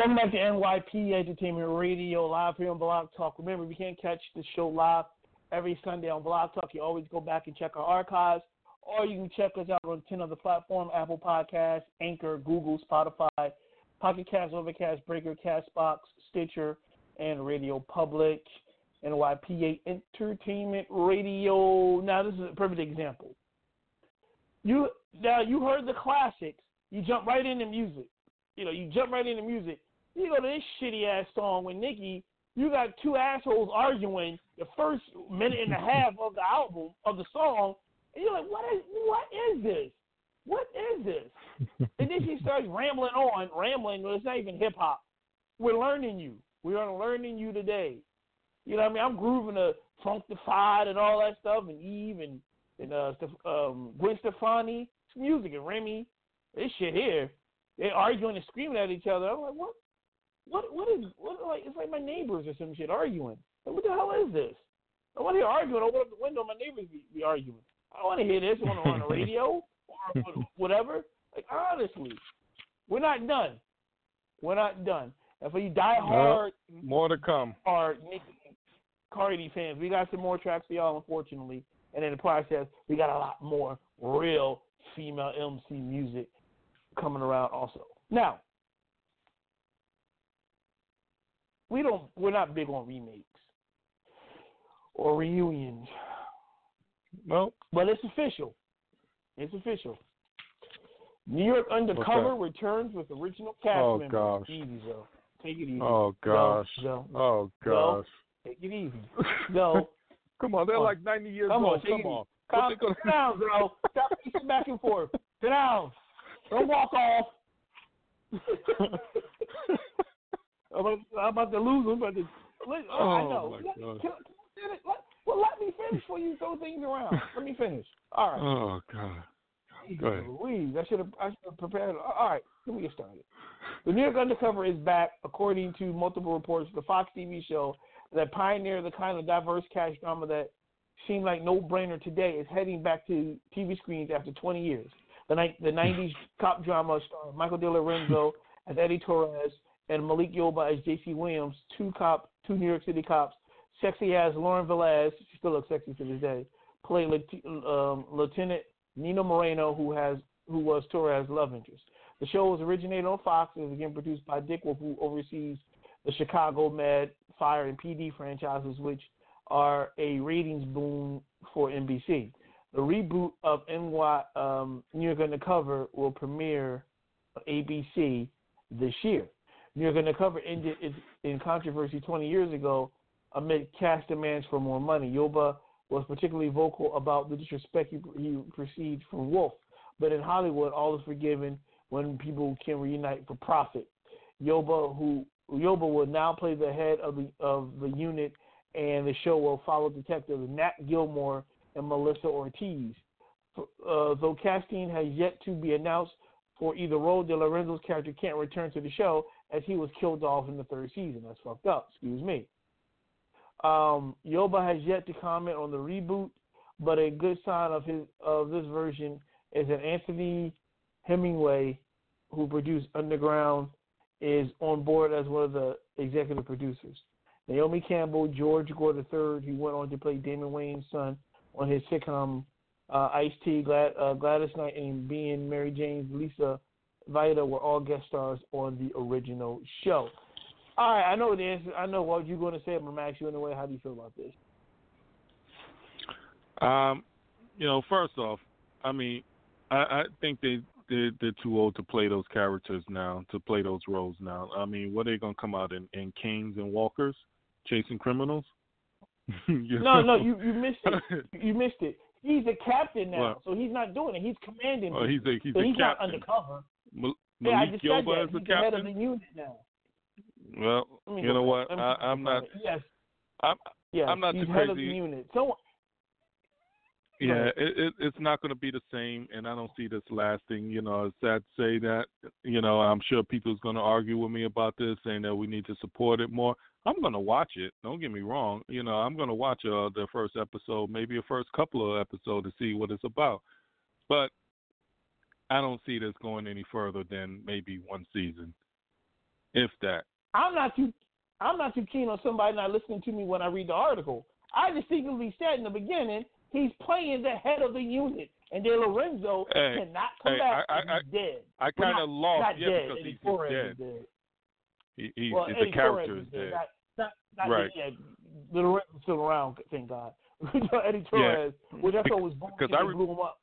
Welcome back to NYP Entertainment Radio, live here on Blog Talk. Remember, if you can't catch the show live every Sunday on Blog Talk, you always go back and check our archives, or you can check us out on 10 other platforms Apple Podcasts, Anchor, Google, Spotify, Pocket Cast, Overcast, Breaker, Castbox, Stitcher, and Radio Public. NYPA Entertainment Radio. Now, this is a perfect example. You Now, you heard the classics, you jump right into music. You know, you jump right into music you go to this shitty ass song with Nicki. You got two assholes arguing the first minute and a half of the album of the song, and you're like, what is what is this? What is this? and then she starts rambling on, rambling. Well, it's not even hip hop. We're learning you. We are learning you today. You know what I mean? I'm grooving to Funkified and all that stuff, and Eve and and uh, um, Gwen Stefani, it's music and Remy. This shit here, They're arguing and screaming at each other. I'm like, what? What? What is? What? Like it's like my neighbors or some shit arguing. Like, what the hell is this? I want to hear arguing. Open up the window. My neighbors be, be arguing. I don't want to hear this on, on the radio or whatever. Like honestly, we're not done. We're not done. And for you die hard, more to come. Are Cardi fans, we got some more tracks for y'all, unfortunately. And in the process, we got a lot more real female MC music coming around also. Now, we don't we're not big on remakes or reunions. Well, but it's official. It's official. New York Undercover okay. returns with original cast oh, members. Gosh. Easy, Zoe. Take it easy. Oh gosh. Go, go. Oh gosh. Take it easy. Go. Come on, they're Come like ninety years old. Come old. on, Come on. Calm, gonna- sit down, bro. Stop pacing back and forth. Sit down. Don't walk off. I'm, about, I'm about to lose them, but let, uh, oh, I know. my Let, God. can, can, let, well, let me finish before you throw things around. Let me finish. All right. Oh God. Go ahead. Louise, I should have I should have prepared. Uh, all right, let me get started. The New York Undercover is back, according to multiple reports. The Fox TV show that pioneered the kind of diverse cash drama that seemed like no brainer today is heading back to TV screens after 20 years. The ni- the 90s cop drama starring Michael De Lorenzo as Eddie Torres and Malik Yoba as J.C. Williams, two cop, two New York City cops, sexy as Lauren Velez, she still looks sexy to this day, play Lieutenant, um, Lieutenant Nino Moreno, who has who was Torres' love interest. The show was originated on Fox and is again produced by Dick Wolf, who oversees the Chicago Med, Fire, and PD franchises, which are a ratings boom for NBC. The reboot of NY um, New York Undercover will premiere ABC this year. York Undercover ended in controversy 20 years ago amid cast demands for more money. Yoba was particularly vocal about the disrespect he, he received from Wolf. But in Hollywood, all is forgiven when people can reunite for profit. Yoba, who Yoba will now play the head of the of the unit, and the show will follow detectives Nat Gilmore and Melissa Ortiz. Uh, though casting has yet to be announced for either role, De Lorenzo's character can't return to the show as he was killed off in the third season. That's fucked up. Excuse me. Um, Yoba has yet to comment on the reboot, but a good sign of his of this version is that Anthony Hemingway, who produced Underground, is on board as one of the executive producers. Naomi Campbell, George Gore III, who went on to play Damon Wayans' son on his sitcom uh, Ice T, Glad, uh, Gladys Knight, and being Mary Jane's Lisa Vita were all guest stars on the original show. All right, I know the answer. I know what you're going to say. I'm going to ask you anyway. How do you feel about this? Um, you know, first off, I mean, I, I think they they're, they're too old to play those characters now, to play those roles now. I mean, what are they gonna come out in, in canes and walkers, chasing criminals? You No, no, you you missed it. You missed it. He's a captain now, What? so he's not doing it. He's commanding. Oh, he's a he's so a he's not undercover. Mal- yeah, I Malik just said Yoba is a He's the head of the unit now. Well, you know what? I, I'm not. Yes. I'm Yes. I'm not he's too head of the crazy. unit. So Yeah, it, it, it's not going to be the same, and I don't see this lasting. You know, it's sad to say that. You know, I'm sure people's going to argue with me about this, saying that we need to support it more. I'm going to watch it. Don't get me wrong. You know, I'm going to watch uh, the first episode, maybe the first couple of episodes to see what it's about. But I don't see this going any further than maybe one season, if that. I'm not too I'm not too keen on somebody not listening to me when I read the article. I distinctly said in the beginning he's playing the head of the unit, and De Lorenzo Hey, cannot come hey, back. I- I- he's dead. I kind of lost, not yeah, dead. because he's, dead. is dead. He, he's, well, the character is dead. dead. Not, not, not Right. dead. De Lorenzo's still around, thank God. Eddie Torres, which I thought was Because I re- blew him up.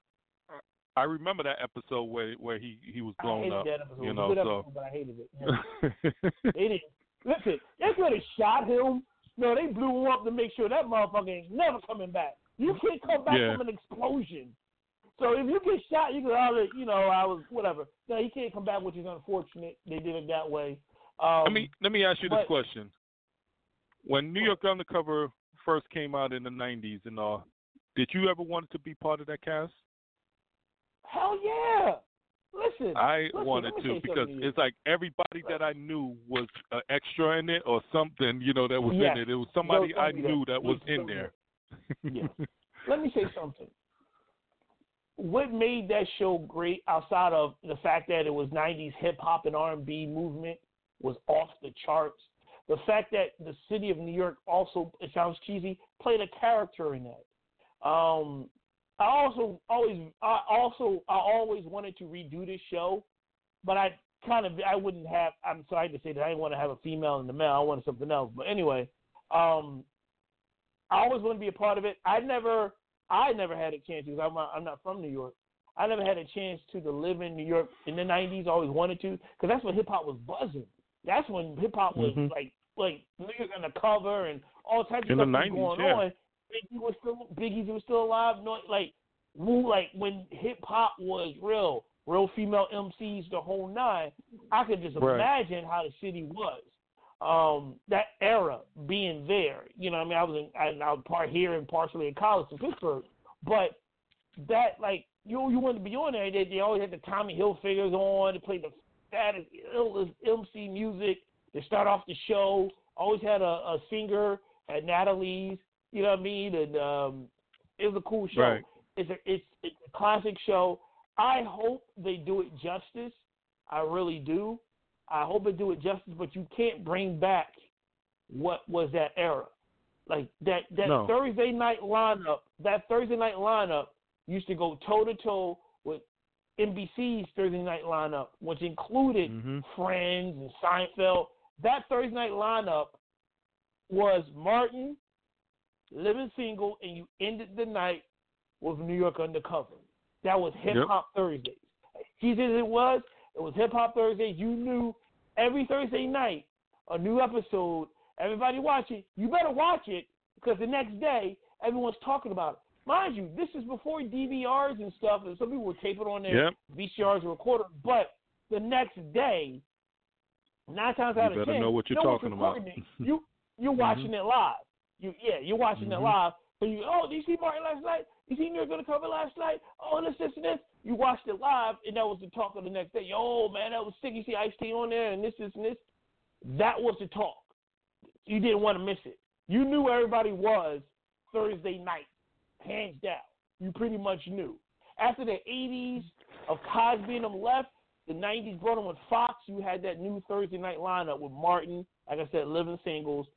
I remember that episode where where he he was blown up. You It was know, a good so episode, but I hated it. Yeah. they didn't listen. They could have shot him. No, they blew him up to make sure that motherfucker ain't never coming back. You can't come back Yeah. from an explosion. So if you get shot, you can already, you know, I was whatever. No, he can't come back, which is unfortunate. They did it that way. Um, let me let me ask you this question: When New York Undercover first came out in the '90s and all, did you ever want to be part of that cast? Hell yeah! Listen, I listen, wanted to because it's like everybody that I knew was an extra in it or something, you know, that was Yes. in it. It was somebody I knew that was in there. Yeah. Let me say something. What made that show great, outside of the fact that it was '90s hip hop and R&B movement, was off the charts. The fact that the city of New York also, it sounds cheesy, played a character in that. Um, I also always, I also, I always wanted to redo this show, but I kind of, I wouldn't have. I'm sorry to say that I didn't want to have a female in the male. I wanted something else. But anyway, um, I always wanted to be a part of it. I never, I never had a chance because I'm not, I'm not from New York. I never had a chance to, to live in New York in the '90s. Always wanted to because that's when hip hop was buzzing. That's when hip hop was Mhm. like, like New York undercover and all types of In stuff was 90s, going yeah. on. Biggie was still, Biggie was still alive. No, like, Wu, like when hip hop was real, real female MCs, the whole nine. I could just Right. imagine how the city was um that era being there. You know, what I mean, I was in, I, I was part here and partially in college in Pittsburgh, but that like you you wanted to be on there. They, they always had the Tommy Hilfigers on. They played the fattest, illest MC music to start off the show. Always had a, a singer at Natalie's. You know what I mean? And um, it was a cool show. Right. It's a it's it's a classic show. I hope they do it justice. I really do. I hope they do it justice, but you can't bring back what was that era. Like that that No. Thursday night lineup, that Thursday night lineup used to go toe to toe with NBC's Thursday night lineup, which included Mhm. Friends and Seinfeld. That Thursday night lineup was Martin, Living Single, and you ended the night with New York Undercover. That was Hip Hop Thursdays. Easy as it was, it was Hip Hop Thursdays. You knew every Thursday night a new episode. Everybody watch it. You better watch it because the next day everyone's talking about it. Mind you, this is before DVRs and stuff, and some people would tape it on their Yep. VCRs or recorder. But the next day, nine times You out of better ten, know what you're no talking about. it. You you're mm-hmm. watching it live. You yeah, you're watching it Mhm. live. So you oh, did you see Martin last night? You see New York cover last night? Oh, this, this, and this. You watched it live, and that was the talk of the next day. Yo, man, that was sick. You see Ice T on there, and this, this, and this. That was the talk. You didn't want to miss it. You knew where everybody was Thursday night, hands down. You pretty much knew. After the 80s of Cosby and them left, the 90s brought them with Fox. You had that new Thursday night lineup with Martin, like I said, Living Singles,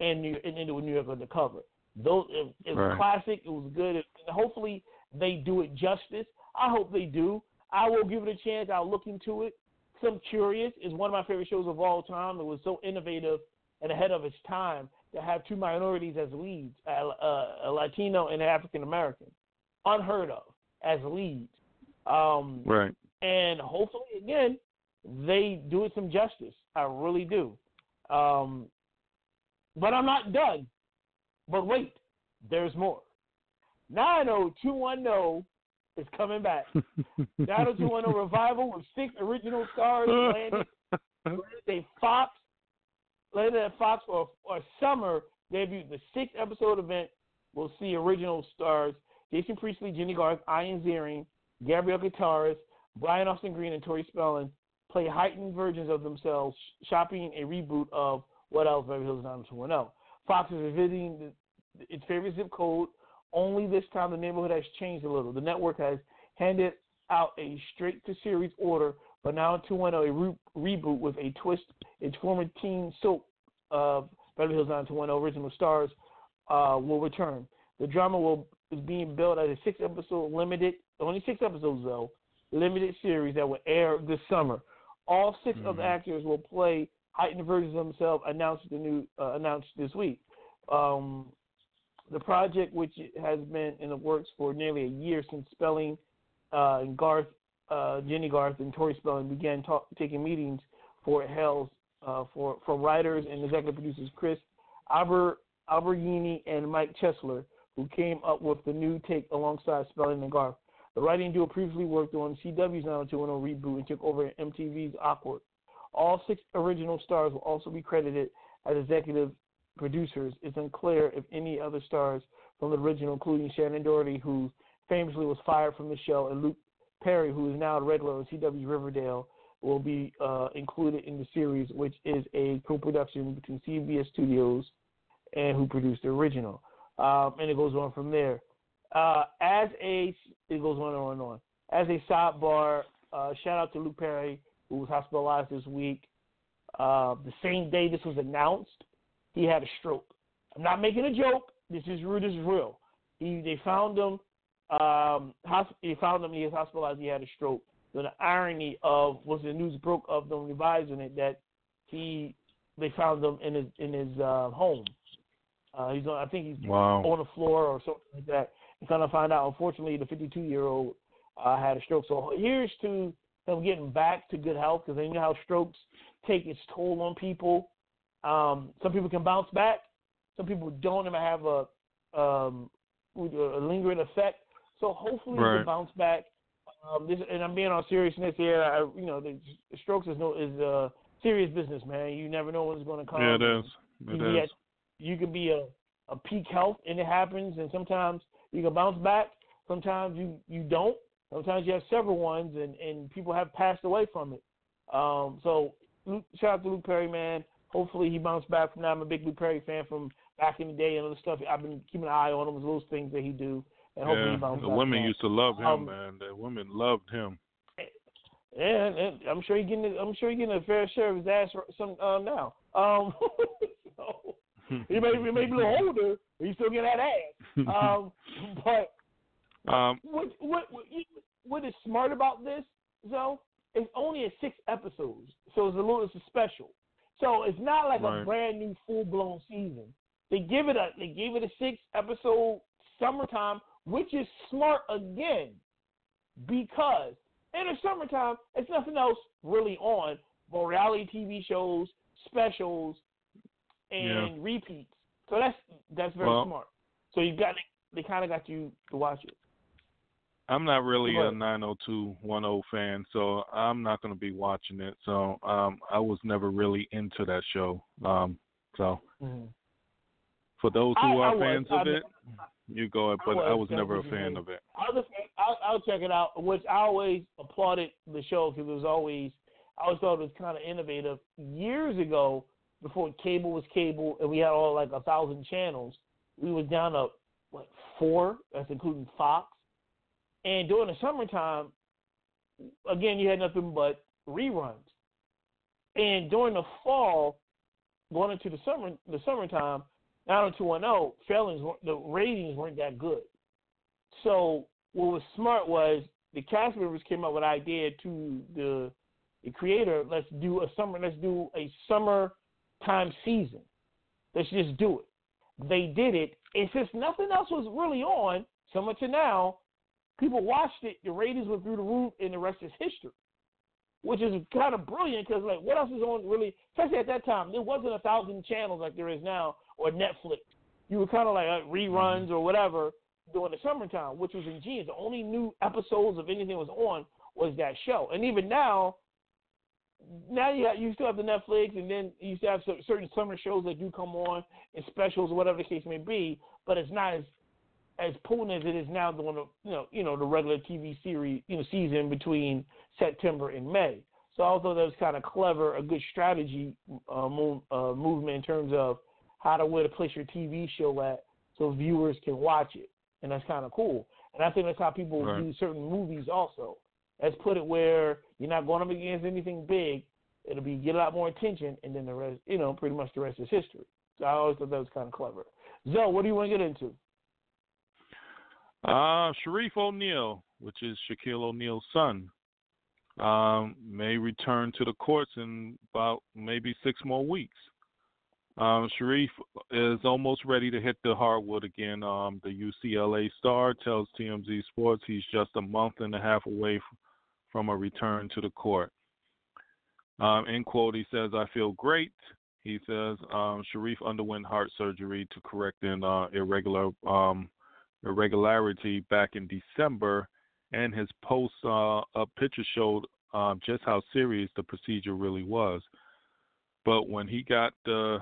and New, and then with New York Undercover. Those it, it was Right. classic. It was good. And hopefully they do it justice. I hope they do. I will give it a chance. I'll look into it. Some curious. is one of my favorite shows of all time. It was so innovative and ahead of its time to have two minorities as leads, a, Latino and an African American, unheard of as leads. Um, Right. and hopefully again they do it some justice. I really do. Um, but I'm not done. But wait, there's more. 90210 is coming back. 90210 revival with six original stars landed at Fox landed at Fox for a summer debut. The six episode event will see original stars Jason Priestley, Jennie Garth, Ian Ziering, Gabrielle Carteris, Brian Austin Green, and Tori Spelling play heightened versions of themselves, shopping a reboot of What Else Beverly Hills 90210. Fox is revisiting its favorite zip code. Only this time, the neighborhood has changed a little. The network has handed out a straight to series order, but now 210 a re- reboot with a twist. Its former teen soap of Beverly Hills 90210 original stars uh, will return. The drama will is being built as a six episode limited, only six episodes though, limited series that will air this summer. All 6 of the actors will play heightened versions of themselves. Announced the new uh, announced this week. Um, the project, which has been in the works for nearly a year since Spelling uh, and Garth, uh, Jennie Garth, and Tori Spelling began talk, taking meetings for Hell's uh, for for writers and executive producers Chris Albert Alberghini and Mike Chessler, who came up with the new take alongside Spelling and Garth. The writing duo previously worked on CW's 90210 reboot and took over MTV's Awkward. All six original stars will also be credited as executive producers. It's unclear if any other stars from the original, including Shannen Doherty, who famously was fired from the show, and Luke Perry, who is now a regular on CW Riverdale, will be uh, included in the series, which is a co-production between CBS Studios and who produced the original. Um, and it goes on from there. Uh, as a, it goes on and on and on. As a sidebar, uh, shout out to Luke Perry, who was hospitalized this week. Uh, the same day this was announced, he had a stroke. I'm not making a joke. This is real. This is real. He, they found him. Um, they found him. He was hospitalized. He had a stroke. So the irony of was the news broke of them revising it that he they found him in his in his uh, home. Uh, he's on. I think he's wow. on the floor or something like that. He's trying to find out. Unfortunately, the 52 year old uh, had a stroke. So here's to them getting back to good health because they know how strokes take its toll on people. Um, some people can bounce back. Some people don't even have a um, a lingering effect. So hopefully right. they bounce back. Um, this, and I'm being on seriousness here. I, you know, the, strokes is no is uh, serious business, man. You never know when it's going to come. Yeah, it is. It you, is. Get, you can be a, a peak health, and it happens. And sometimes you can bounce back. Sometimes you you don't. Sometimes you have several ones, and and people have passed away from it. Um, so Luke, shout out to Luke Perry, man. Hopefully he bounced back from that. I'm a big Luke Perry fan from back in the day and other stuff. I've been keeping an eye on him, those things that he do. And hopefully yeah, he bounces the back women used to love him, Um, man. The women loved him. Yeah, and, and I'm sure he getting. I'm sure he getting a fair share of his ass some uh, now. Um, so he may, he may be a little older, but he still getting that ass. Um, but Um, what what what, you- what is smart about this, though? It's only a six episodes, so it's a little it's a special. So it's not like a brand new full blown season. They give it a they gave it a six episode summertime, which is smart again, because in the summertime it's nothing else really on but reality TV shows, specials, and Yeah. repeats. So that's that's very Well- smart. So you got they kind of got you to watch it. I'm not really a 90210 fan, so I'm not going to be watching it. So um, I was never really into that show. Um, so for those who I- I are was. fans I of mean, it, you go ahead. I But I was, was never a fan of it. I'll just I'll, I'll check it out. Which I always applauded the show because it was always I always thought it was kind of innovative. Years ago, before cable was cable, and we had all like a thousand channels, we was down to what four? That's including Fox. And during the summertime, again, you had nothing but reruns. And during the fall, going into the summer, the summertime, 90210, failings, the ratings weren't that good. So what was smart was the cast members came up with an idea to the the creator. Let's do a summer. Let's do a summer time season. Let's just do it. They did it, and since nothing else was really on, similar to now, people watched it. The ratings went through the roof, and the rest is history. Which is kind of brilliant because, like, what else is on really? Especially at that time, there wasn't a thousand channels like there is now, or Netflix. You were kind of like uh, reruns or whatever during the summertime, which was ingenious. The only new episodes of anything that was on was that show, and even now, now you got, you still have the Netflix, and then you still have cer- certain summer shows that do come on and specials or whatever the case may be, but it's not as as potent as it is now during the you know you know the regular TV series you know season between September and May. So I thought that was kind of clever, a good strategy uh, move, uh, movement in terms of how to where to place your TV show at so viewers can watch it, and that's kind of cool. And I think that's how people Right. do certain movies also. Let's put it where you're not going up against anything big. It'll be get a lot more attention, and then the rest, you know, pretty much the rest is history. So I always thought that was kind of clever. Zoe, what do you want to get into? Uh, Shareef O'Neal, which is Shaquille O'Neal's son, um, may return to the courts in about maybe six more weeks. Um, Shareef is almost ready to hit the hardwood again. Um, the UCLA star tells TMZ Sports he's just a month and a half away from a return to the court. Um, in quote, he says, "I feel great." He says um, Shareef underwent heart surgery to correct an uh, irregular um, irregularity back in December, and his post uh, up picture showed um, just how serious the procedure really was. But when he got the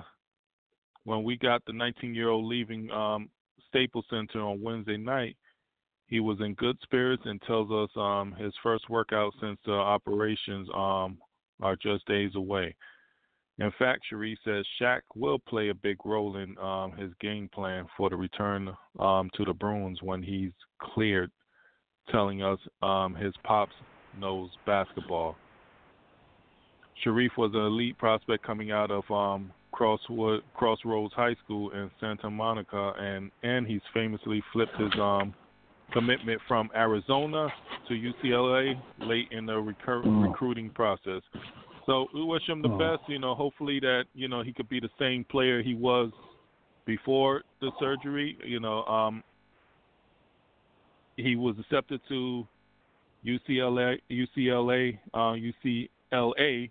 when we got the 19 year old leaving um, Staples Center on Wednesday night, he was in good spirits and tells us um, his first workout since the operations um, are just days away. In fact, Shareef says Shaq will play a big role in um, his game plan for the return um, to the Bruins when he's cleared, telling us um, his pops knows basketball. Shareef was an elite prospect coming out of um, Crosswood, Crossroads High School in Santa Monica, and and he's famously flipped his um, commitment from Arizona to UCLA late in the recur- recruiting process. So we wish him the Oh. best. You know, hopefully that you know he could be the same player he was before the surgery. You know, um, he was accepted to UCLA, UCLA, uh, UCLA,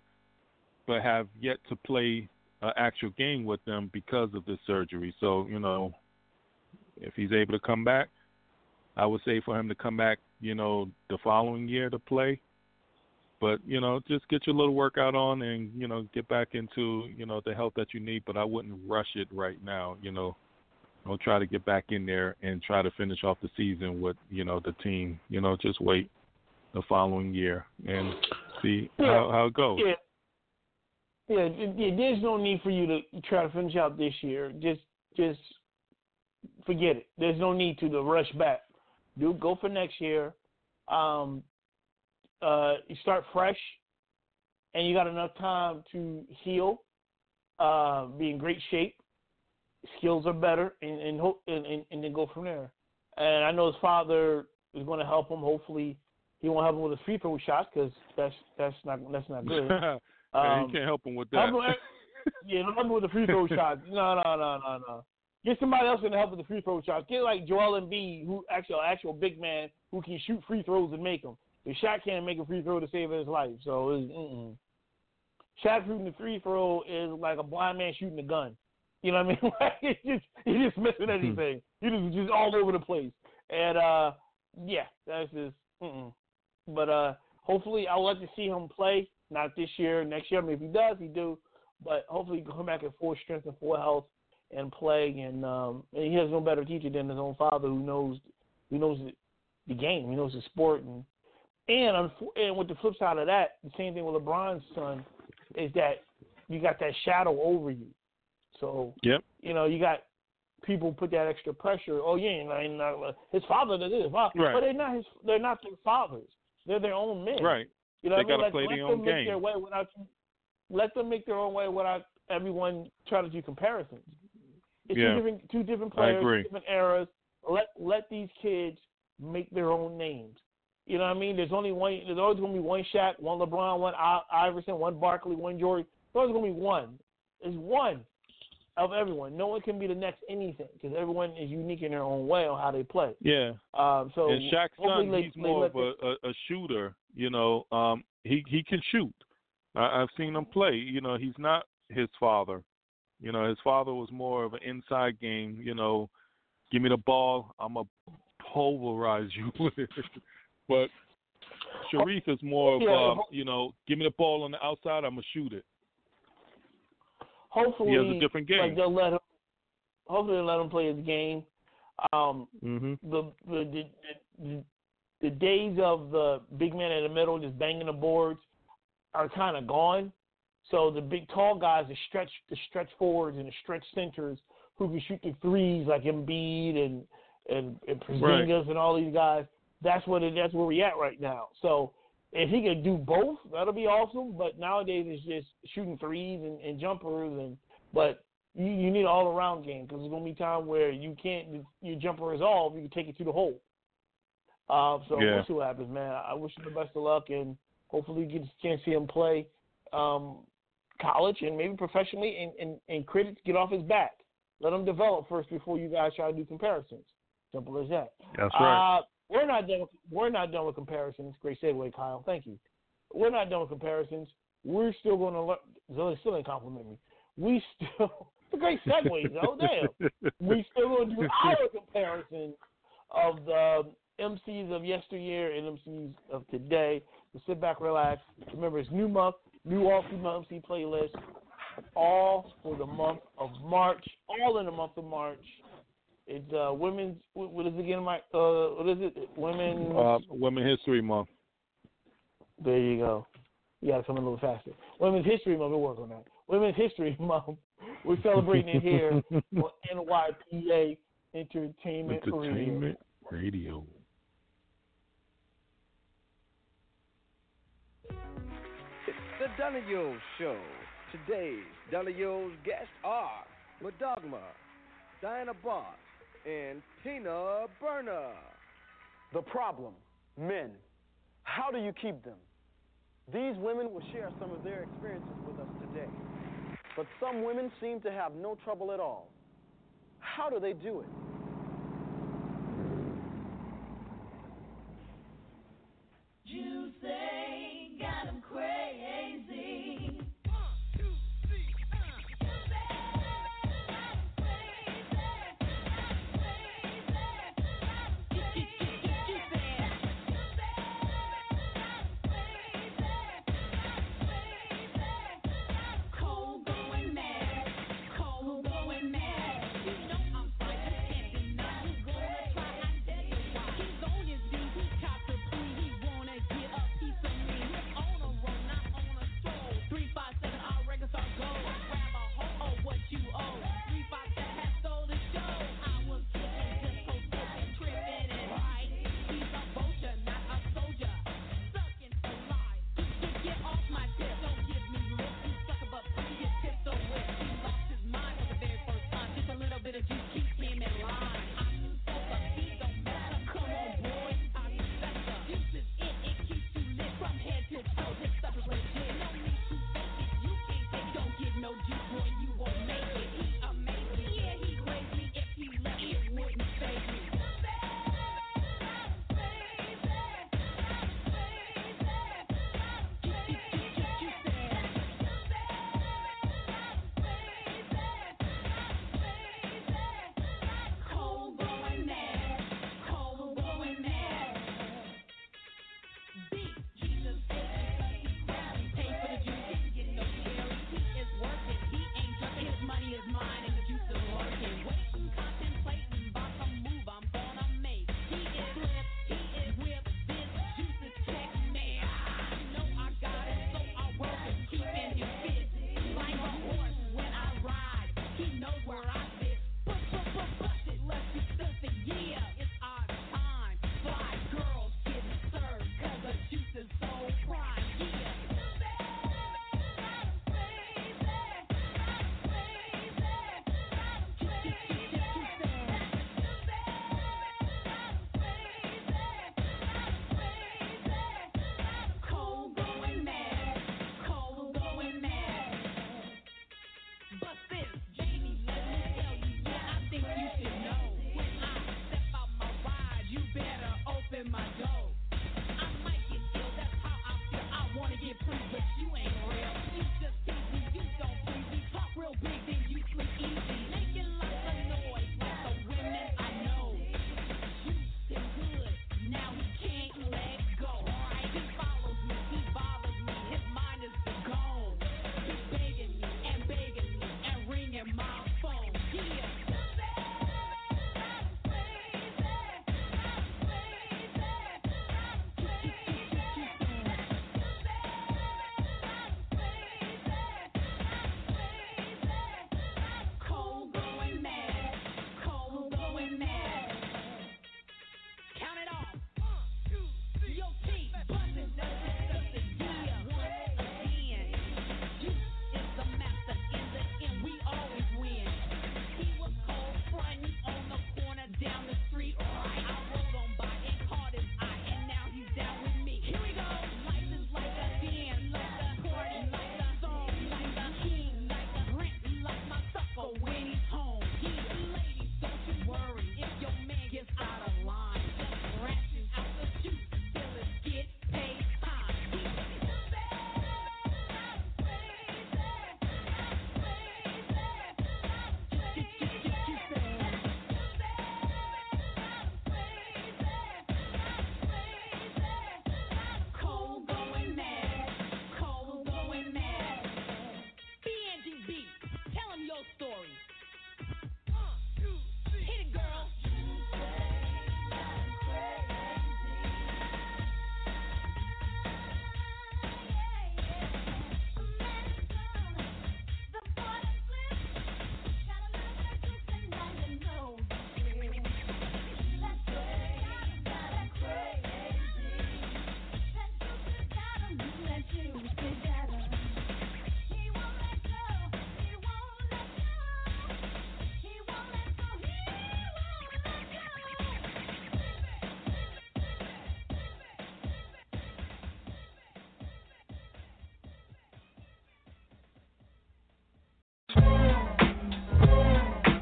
but have yet to play an actual game with them because of this surgery. So you know, if he's able to come back, I would say for him to come back, you know, the following year to play. But you know, just get your little workout on and you know get back into you know the health that you need. But I wouldn't rush it right now. You know, don't try to get back in there and try to finish off the season with you know the team. You know, just wait the following year and see how how it goes. Yeah. Yeah, yeah, there's no need for you to try to finish out this year. Just just forget it. There's no need to, to rush back. Do go for next year. Um uh you start fresh and you got enough time to heal, uh, be in great shape, skills are better and and, hope, and, and and then go from there. And I know his father is going to help him. Hopefully, he won't help him with his free throw shots because that's that's not that's not good. Yeah, Um, you can't help him with that. help him- yeah, don't help him with the free throw shots. No, no, no, no, no. Get somebody else in to help with the free throw shots. Get like Joel Embiid, who actually an actual big man who can shoot free throws and make them. If Shaq can't make a free throw to save his life, so it's, mm-mm. Shaq shooting the free throw is like a blind man shooting a gun. You know what I mean? Like it's just he's just missing anything. He just just all over the place. And uh yeah, that's just mm-mm. But uh hopefully I'll let to see him play. Not this year, next year. I mean if he does, he do. But hopefully he can come back at full strength and full health and play and um and he has no better teacher than his own father who knows who knows the, the game, he knows the sport and and and with the flip side of that, the same thing with LeBron's son is that you got that shadow over you. So Yep. you know, you got people put that extra pressure. Oh yeah, and, uh, his father does this. Right. but they're not his. They're not their fathers. They're their own men. Right. You know, They what I mean? gotta Let- play their them own make game. Their way without. Let them make their own way without everyone trying to do comparisons. It's Yeah. two different, two different players, different eras. Let let these kids make their own names. You know what I mean? There's only one. There's always going to be one Shaq, one LeBron, one Iverson, one Barkley, one Jordan. There's always going to be one. There's one of everyone. No one can be the next anything because everyone is unique in their own way on how they play. Yeah. Um, so and Shaq's son, they- he's they more of a, a, a shooter. You know, um, he he can shoot. I, I've seen him play. You know, he's not his father. You know, his father was more of an inside game. You know, give me the ball, I'm a pulverize you with it. But Shareef is more of, Yeah, um, you know, give me the ball on the outside, I'm gonna shoot it. hopefully He has a different game. Like they'll let him. Hopefully they'll let him play his game. Um, hmm the, the the the the days of the big man in the middle just banging the boards are kind of gone. So the big tall guys, the stretch the stretch forwards and the stretch centers who can shoot the threes like Embiid and and, and Porzingis and all these guys. That's what it, that's where we at right now. So if he could do both, that'll be awesome. But nowadays it's just shooting threes and, and jumpers and but you, you need an all around game because there's gonna be time where you can't your jumper is off, you can take it to the hole. Uh, so Yeah. we'll see what happens, man. I wish him the best of luck and hopefully you get a chance to see him play. Um, college and maybe professionally, and, and, and critics get off his back. Let him develop first before you guys try to do comparisons. Simple as that. That's right. Uh, we're not done. With, we're not done with comparisons. Great segue, Kyle. Thank you. We're not done with comparisons. We're still going to learn. Zoe still ain't compliment me. We still. It's a great segue, though. Damn. We still going to do our comparison of the MCs of yesteryear and MCs of today. So sit back, relax. Remember, it's new month, new all female MC playlist, all for the month of March, all in the month of March. It's uh, women's. What what is it again, Mike? Uh, what is it? Women's. Uh, Women History Month. There you go. You got to come in a little faster. Women's History Month. We'll work on that. Women's History Month. We're celebrating it here on NYPA Entertainment, Radio. Entertainment Radio. The Donahue Show. Today's Donahue's guests are Madogma, Diana Ross, and Tina Turner. The problem men. How do you keep them? These women will share some of their experiences with us today. But some women seem to have no trouble at all. How do they do it? Juicy, got 'em crazy.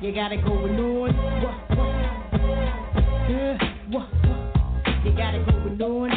You got it going on. What, what? Yeah, what, what? You got it going on.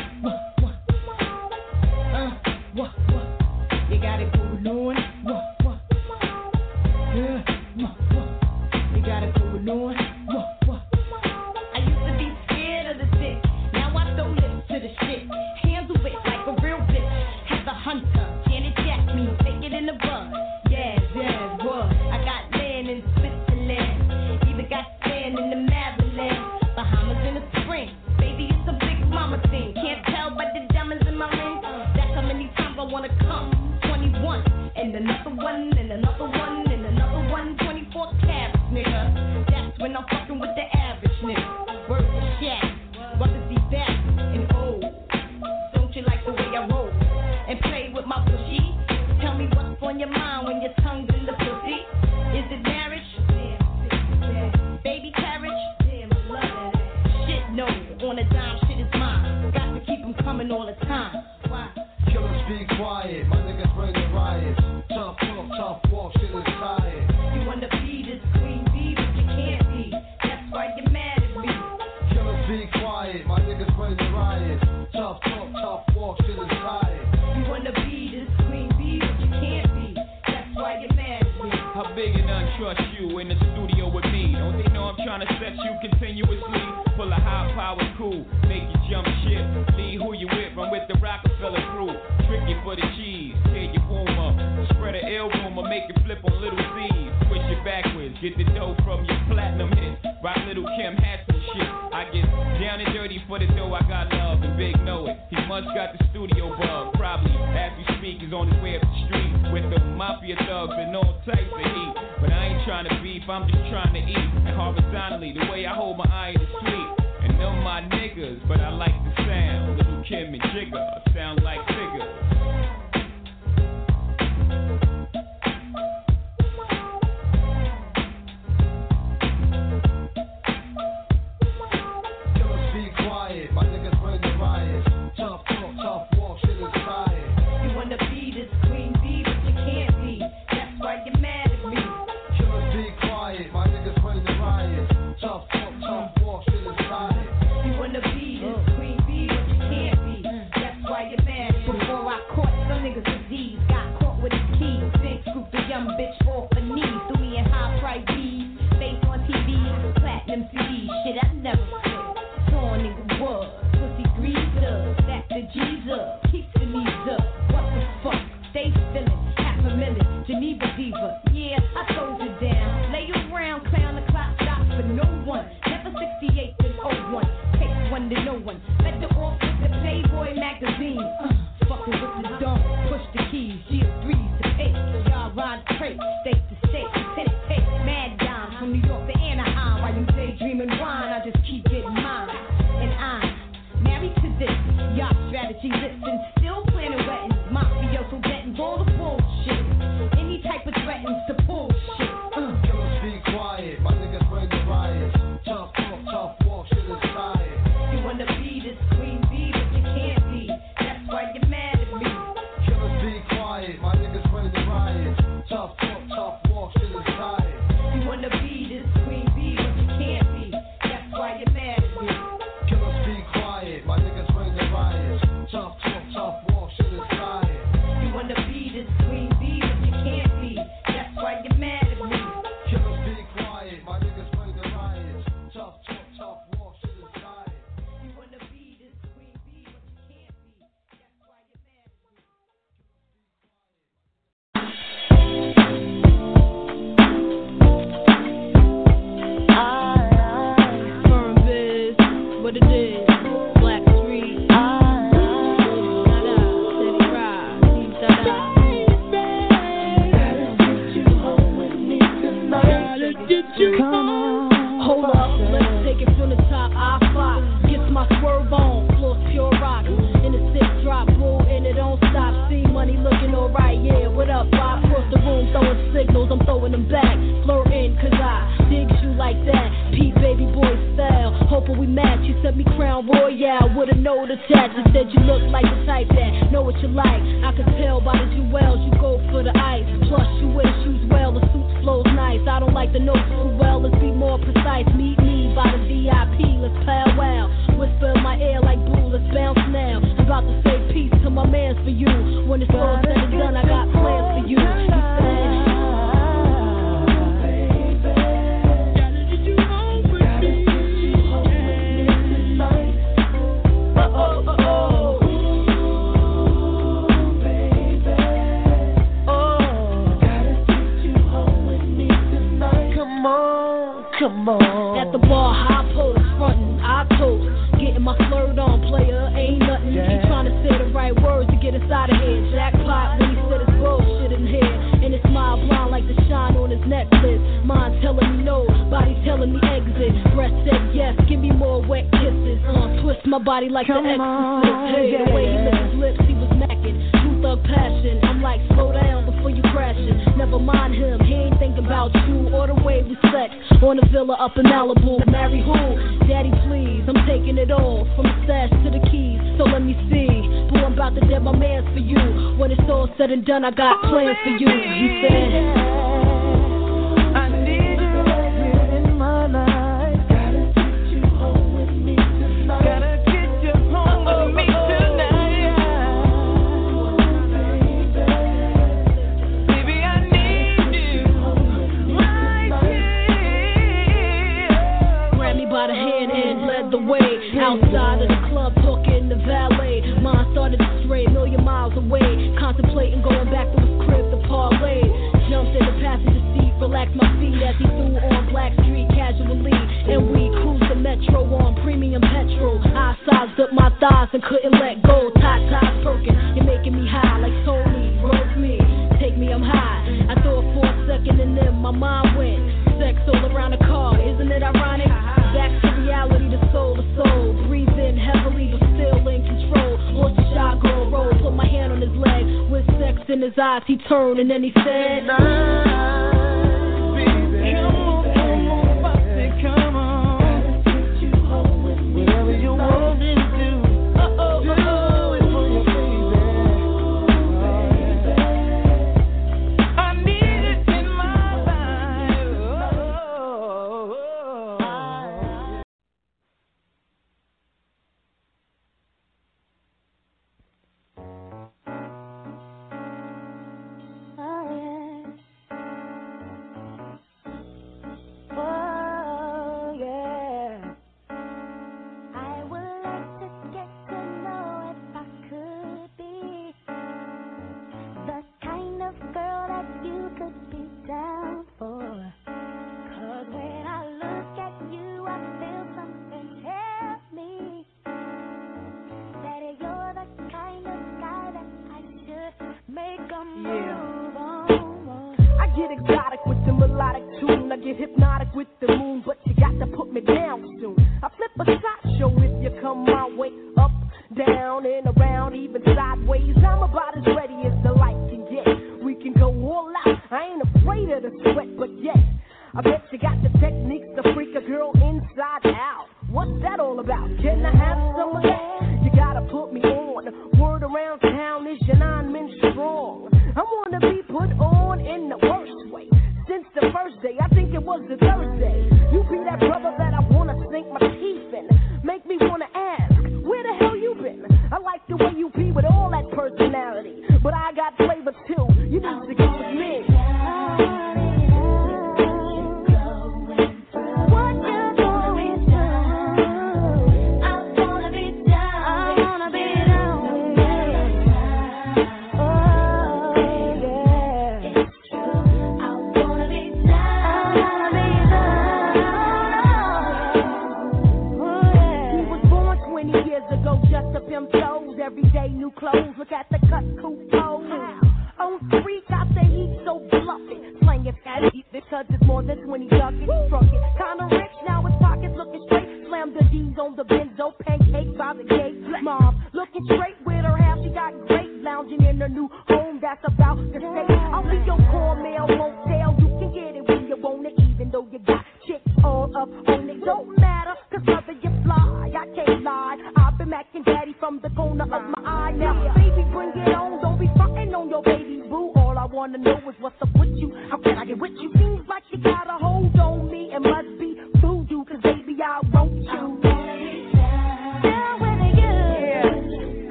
Turned and he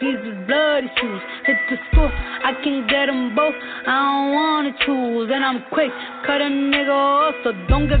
these is bloody shoes. Hit the school, I can get them both. I don't wanna choose, and I'm quick, cut a nigga off, so don't get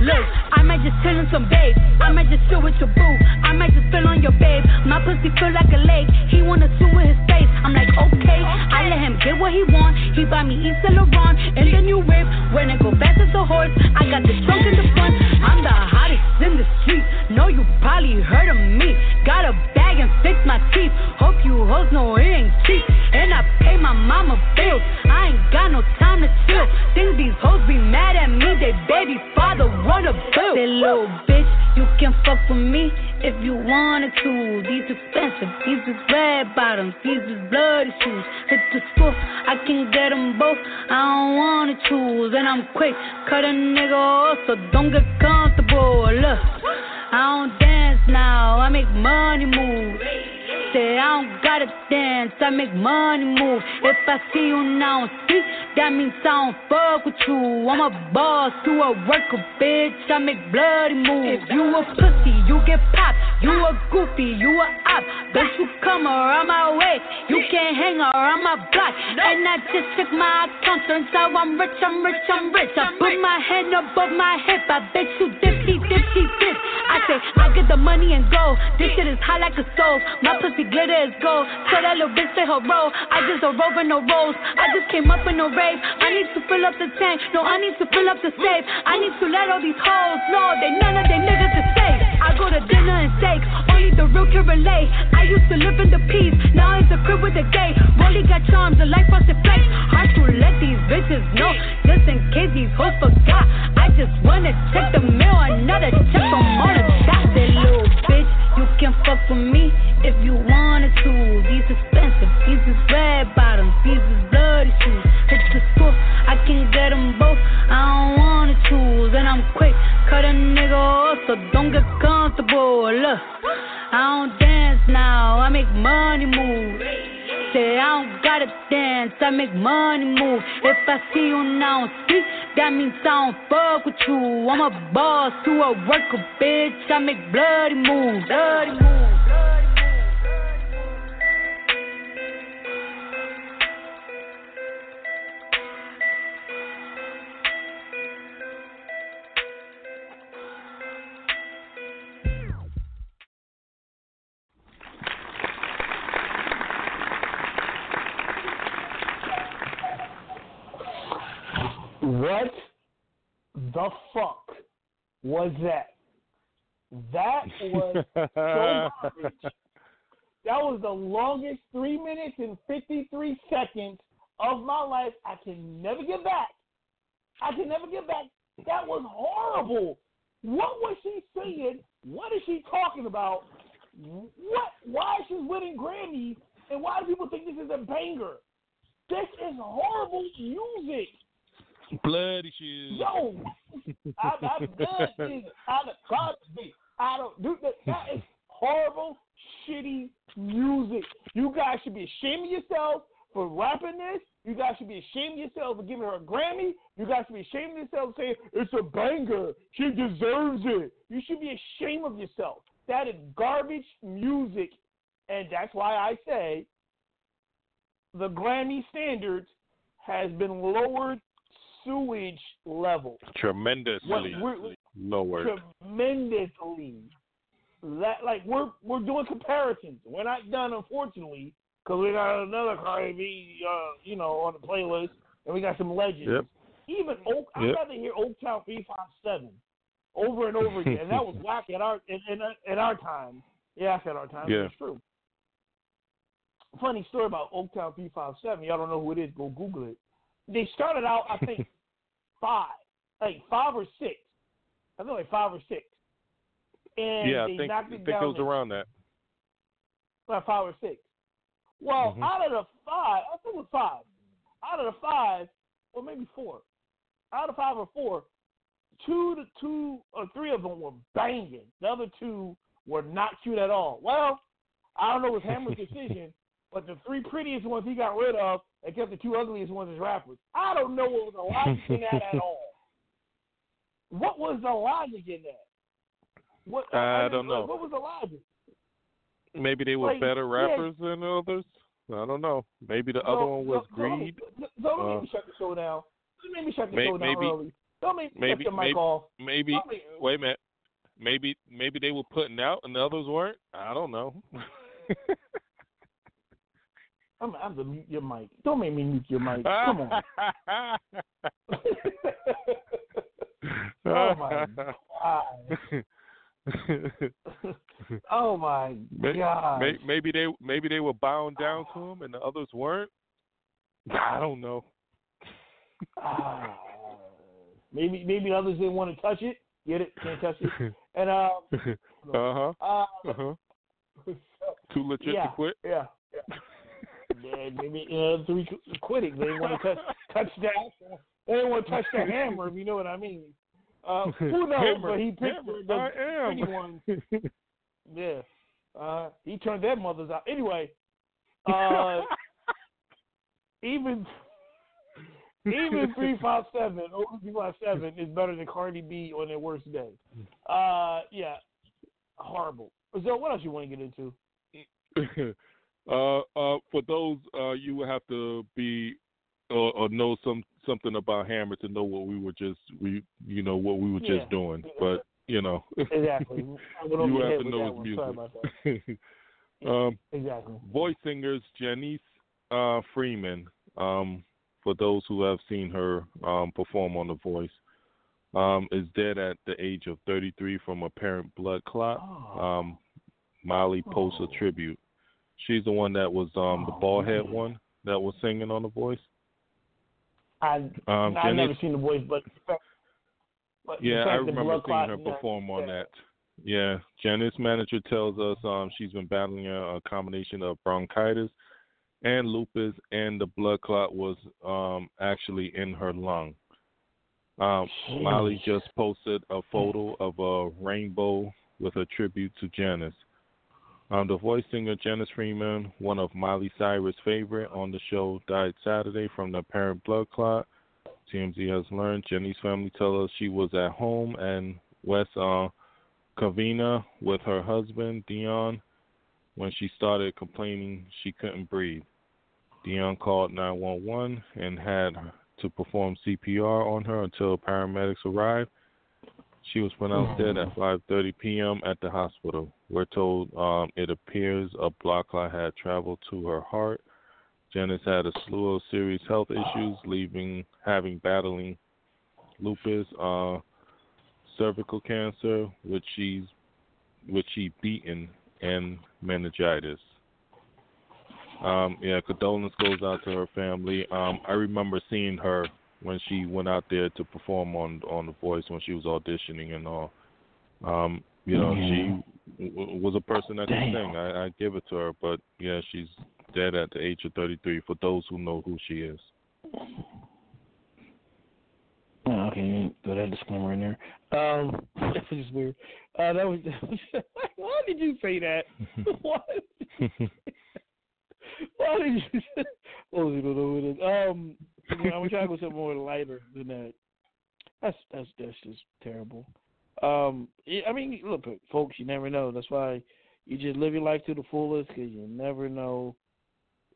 Look, I might just chill in some babe. I might just chill with your boo. I might just fill on your babe. My pussy feel like a lake. He wanna swim with his face. I'm like, okay. I let him get what he want. He buy me Yves Saint Laurent and the new whip. When it go fast as a horse, I got the trunk in the front. I'm the hottest in the street. Know you probably heard of me. Got a bag and fix my teeth. Hope you hoes know it ain't cheap. And I pay my mama bills. I ain't got no time to chill. Think these hoes be mad at me. They baby father wanna bill. Say little bitch, you can fuck with me if you wanted to. These expensive, these is red bottoms, these is bloody shoes. Hit the school, I can get them both. I don't wanna choose, and I'm quick, cut a nigga off, so don't get comfortable. Look, I don't dance now, I make money move. Say I don't gotta dance, I make money move. If I see you now speak, that means I don't fuck with you. I'm a boss, you a worker, bitch. I make bloody moves. If you a pussy, you get popped. You a goofy, you a op. Don't you come around my way. You can't hang around my block. And I just check my account. Turns out I'm rich, I'm rich, I'm rich. I put my hand above my hip. I bet you dipsy, dipsy, dip. I say, I get the money and go. This shit is hot like a stove. My pussy glitter is gold. So that little bitch say her roll. I just a rover, no rolls. I just came up in a rave. I need to fill up the tank. No, I need to fill up the safe. I need to let all these hoes know they none of they niggas is safe. I go to dinner and steak, only the real can relate. I used to live in the peace, now it's a crib with a gay. Rolly got charms, a life busted flex. Hard to let these bitches know, just in case these hoes forgot. I just wanna check the mail, another check from the dots. That little bitch, you can fuck with me if you wanted to. These expensive, these is red bottoms, these is bloody shoes. Hit the school, I can get them both. I don't wanna choose, and I'm quick. Cut a nigga off, so don't get comfortable. Look, I don't dance now, I make money move. Say I don't gotta dance, I make money move. If I see you now speak, that means I don't fuck with you. I'm a boss to a worker, bitch. I make bloody moves, bloody moves. Was that? That was so garbage. That was the longest three minutes and 53 seconds of my life. I can never get back. I can never get back. That was horrible. What was she saying? What is she talking about? What? Why she's winning Grammys? And why do people think this is a banger? This is horrible music. Bloody shoes. Yo, I, I'm done. seeing. I don't. I don't do that. That is horrible, shitty music. You guys should be ashamed of yourself for rapping this. You guys should be ashamed of yourself for giving her a Grammy. You guys should be ashamed of yourself saying it's a banger. She deserves it. You should be ashamed of yourself. That is garbage music, and that's why I say the Grammy standards has been lowered sewage level. Tremendously lower. tremendously. That like we're we're doing comparisons. We're not done, unfortunately, because we got another Cardi uh, you know, on the playlist, and we got some legends. Yep. Even Oak, I'd Yep. rather hear Oaktown three five seven over and over again. and that was whack at our in, in, in our time. Yeah, I said our time. Yeah. It's true. Funny story about Oaktown three five seven. Y'all don't know who it is? Go Google it. They started out, I think, five, like five or six. I think like five or six. And yeah, I think, I think it was around that. about five or six. Well, Mhm. out of the five, I think it was five. Out of the five, or maybe four. Out of five or four, two to two or three of them were banging. The other two were not cute at all. Well, I don't know it was Hammer's decision, but the three prettiest ones he got rid of, kept the two ugliest ones as rappers. I don't know what was the logic in that at all. What was the logic in that? What I mean, don't know. What was the logic? Maybe they were Like, better yeah. rappers than others. I don't know. Maybe the No, other one was no, Don't, greed. don't Uh, make me shut the show down. Don't make me shut the May- show down maybe- early. Don't make me Maybe shut the mic maybe off. maybe Don't make- wait a minute. Maybe maybe they were putting out and the others weren't. I don't know. I'm, I'm to mute your mic. Don't make me mute your mic. Come on. oh my god. Oh my god. may- Maybe they maybe they were bound down to him and the others weren't. I don't know. Ah. maybe maybe others didn't want to touch it. Get it? Can't touch it. And uh, uh huh. uh Uh huh. Too legit yeah, to quit. Yeah. yeah. Yeah, maybe you know, three qu- quitting. They want to touch touch that. They want to touch the hammer, if you know what I mean. Uh, who knows? Hammer, but he picked hammer, the I am. ones. Yeah. Uh, he turned their mothers out. Anyway, uh, even even three five seven over three five seven is better than Cardi B on their worst day. Uh, yeah, horrible. So what else you want to get into? Uh, uh, for those, uh, you would have to be or, or know some something about Hammer to know what we were just we you know what we were Yeah. just doing. But you know, Exactly. I went over you have to know his music. Sorry about that. um, Exactly. voice singers Janice uh, Freeman. Um, for those who have seen her um, perform on The Voice, um, is dead at the age of 33 from apparent blood clot. Um, Miley posts a tribute. She's the one that was um, the bald head one that was singing on The Voice. I Um, I've Jenny- never seen the voice, but, but Yeah, I remember seeing her perform on that. Yeah, Janet's manager tells us um, she's been battling a, a combination of bronchitis and lupus, and the blood clot was um, actually in her lung. Um, Miley just posted a photo of a rainbow with a tribute to Janice. Um, the voice singer Janice Freeman, one of Miley Cyrus' favorite on the show, died Saturday from the apparent blood clot. TMZ has learned. Jenny's family tell us she was at home and West uh, Covina with her husband Dion when she started complaining she couldn't breathe. Dion called 911 and had to perform CPR on her until paramedics arrived. She was pronounced dead at 5:30 p.m. at the hospital. We're told um, it appears a blood clot had traveled to her heart. Janice had a slew of serious health issues, leaving having battling lupus, uh, cervical cancer, which she's which she beaten, and meningitis. Um, yeah, condolence goes out to her family. Um, I remember seeing her when she went out there to perform on on The Voice when she was auditioning and all. Um, you know, she w- was a person that could sing. I, I give it to her, but yeah, she's dead at the age of 33. For those who know who she is. Oh, okay, throw that disclaimer in there. Um, that was just weird. Uh, that was. why did you say that? why? Why did you? what was it? What was it? Um, I'm gonna try to go something more lighter than that. That's that's that's just terrible. Um, I mean, look, folks, you never know. That's why you just live your life to the fullest because you never know,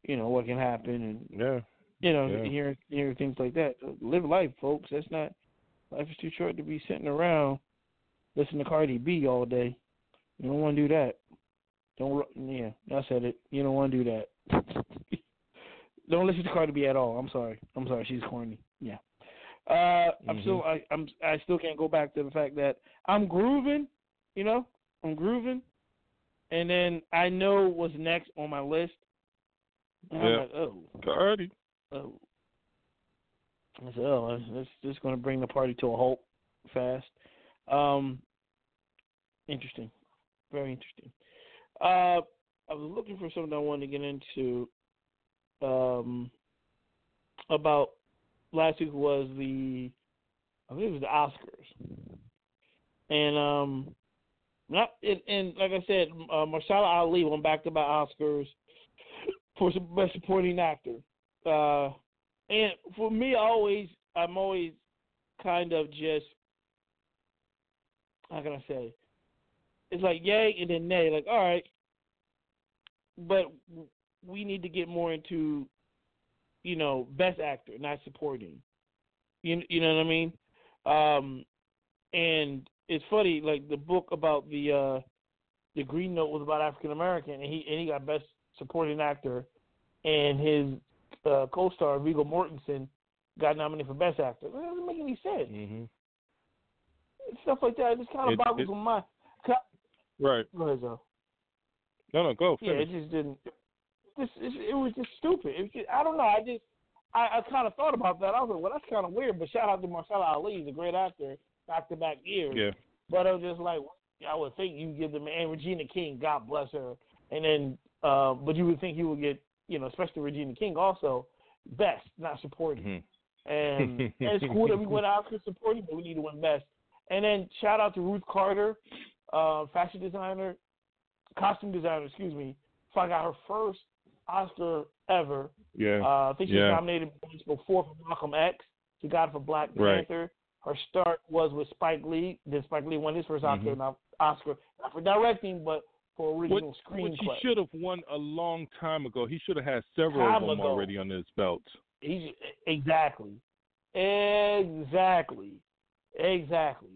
you know, what can happen and Yeah. you know, Yeah. hearing hearing things like that. Live life, folks. That's not life is too short to be sitting around listening to Cardi B all day. You don't want to do that. Don't yeah, I said it. You don't want to do that. Don't listen to Cardi B at all. I'm sorry. I'm sorry. She's corny. Yeah. Uh, I'm still I, I'm I still can't go back to the fact that I'm grooving. You know, I'm grooving, and then I know what's next on my list. And I'm Yeah. like, oh, Cardi. Oh. I said, oh, this this going to bring the party to a halt fast. Um, interesting, very interesting. Uh, I was looking for something I wanted to get into. Um, about last week was the, I think it was the Oscars, and um, not and, and like I said, uh, Ali won back to back Oscars for best supporting actor. Uh, and for me, always, I'm always kind of just, how can I say? It's like yay and then nay. Like, all right, but we need to get more into, you know, best actor, not supporting. You, you know what I mean? Um, and it's funny, like the book about the uh, the Green Note was about African American, and he and he got best supporting actor, and his uh, co-star Viggo Mortensen got nominated for best actor. That doesn't make any sense. hmm Stuff like that it just kind of It- boggles it- my mind. Right. Go ahead, Joe. No, no, go. Yeah, it just didn't. Just it, it was just stupid. It was just, I don't know. I just I, I kind of thought about that. I was like, well, that's kind of weird. But shout out to Mahershala Ali, he's a great actor, back to back years. Yeah. But I was just like, I would think you give them and Regina King, God bless her, and then uh, but you would think you would get, you know, especially Regina King also best, not supporting. Mhm. And, and it's cool that we went Oscar supporting, but we need to win best. And then shout out to Ruth Carter, uh, fashion designer, costume designer, excuse me. So I got her first Oscar ever. Yeah. Uh, I think she Yeah. was nominated once before for Malcolm X. She got it for Black Right. Panther. Her start was with Spike Lee. Then Spike Lee won his 1st Oscar, Mhm. not Oscar not for directing, but for original What, screenplay. what he should have won a long time ago. He should have had several Time of them ago. already under his belt. He's exactly, exactly, exactly.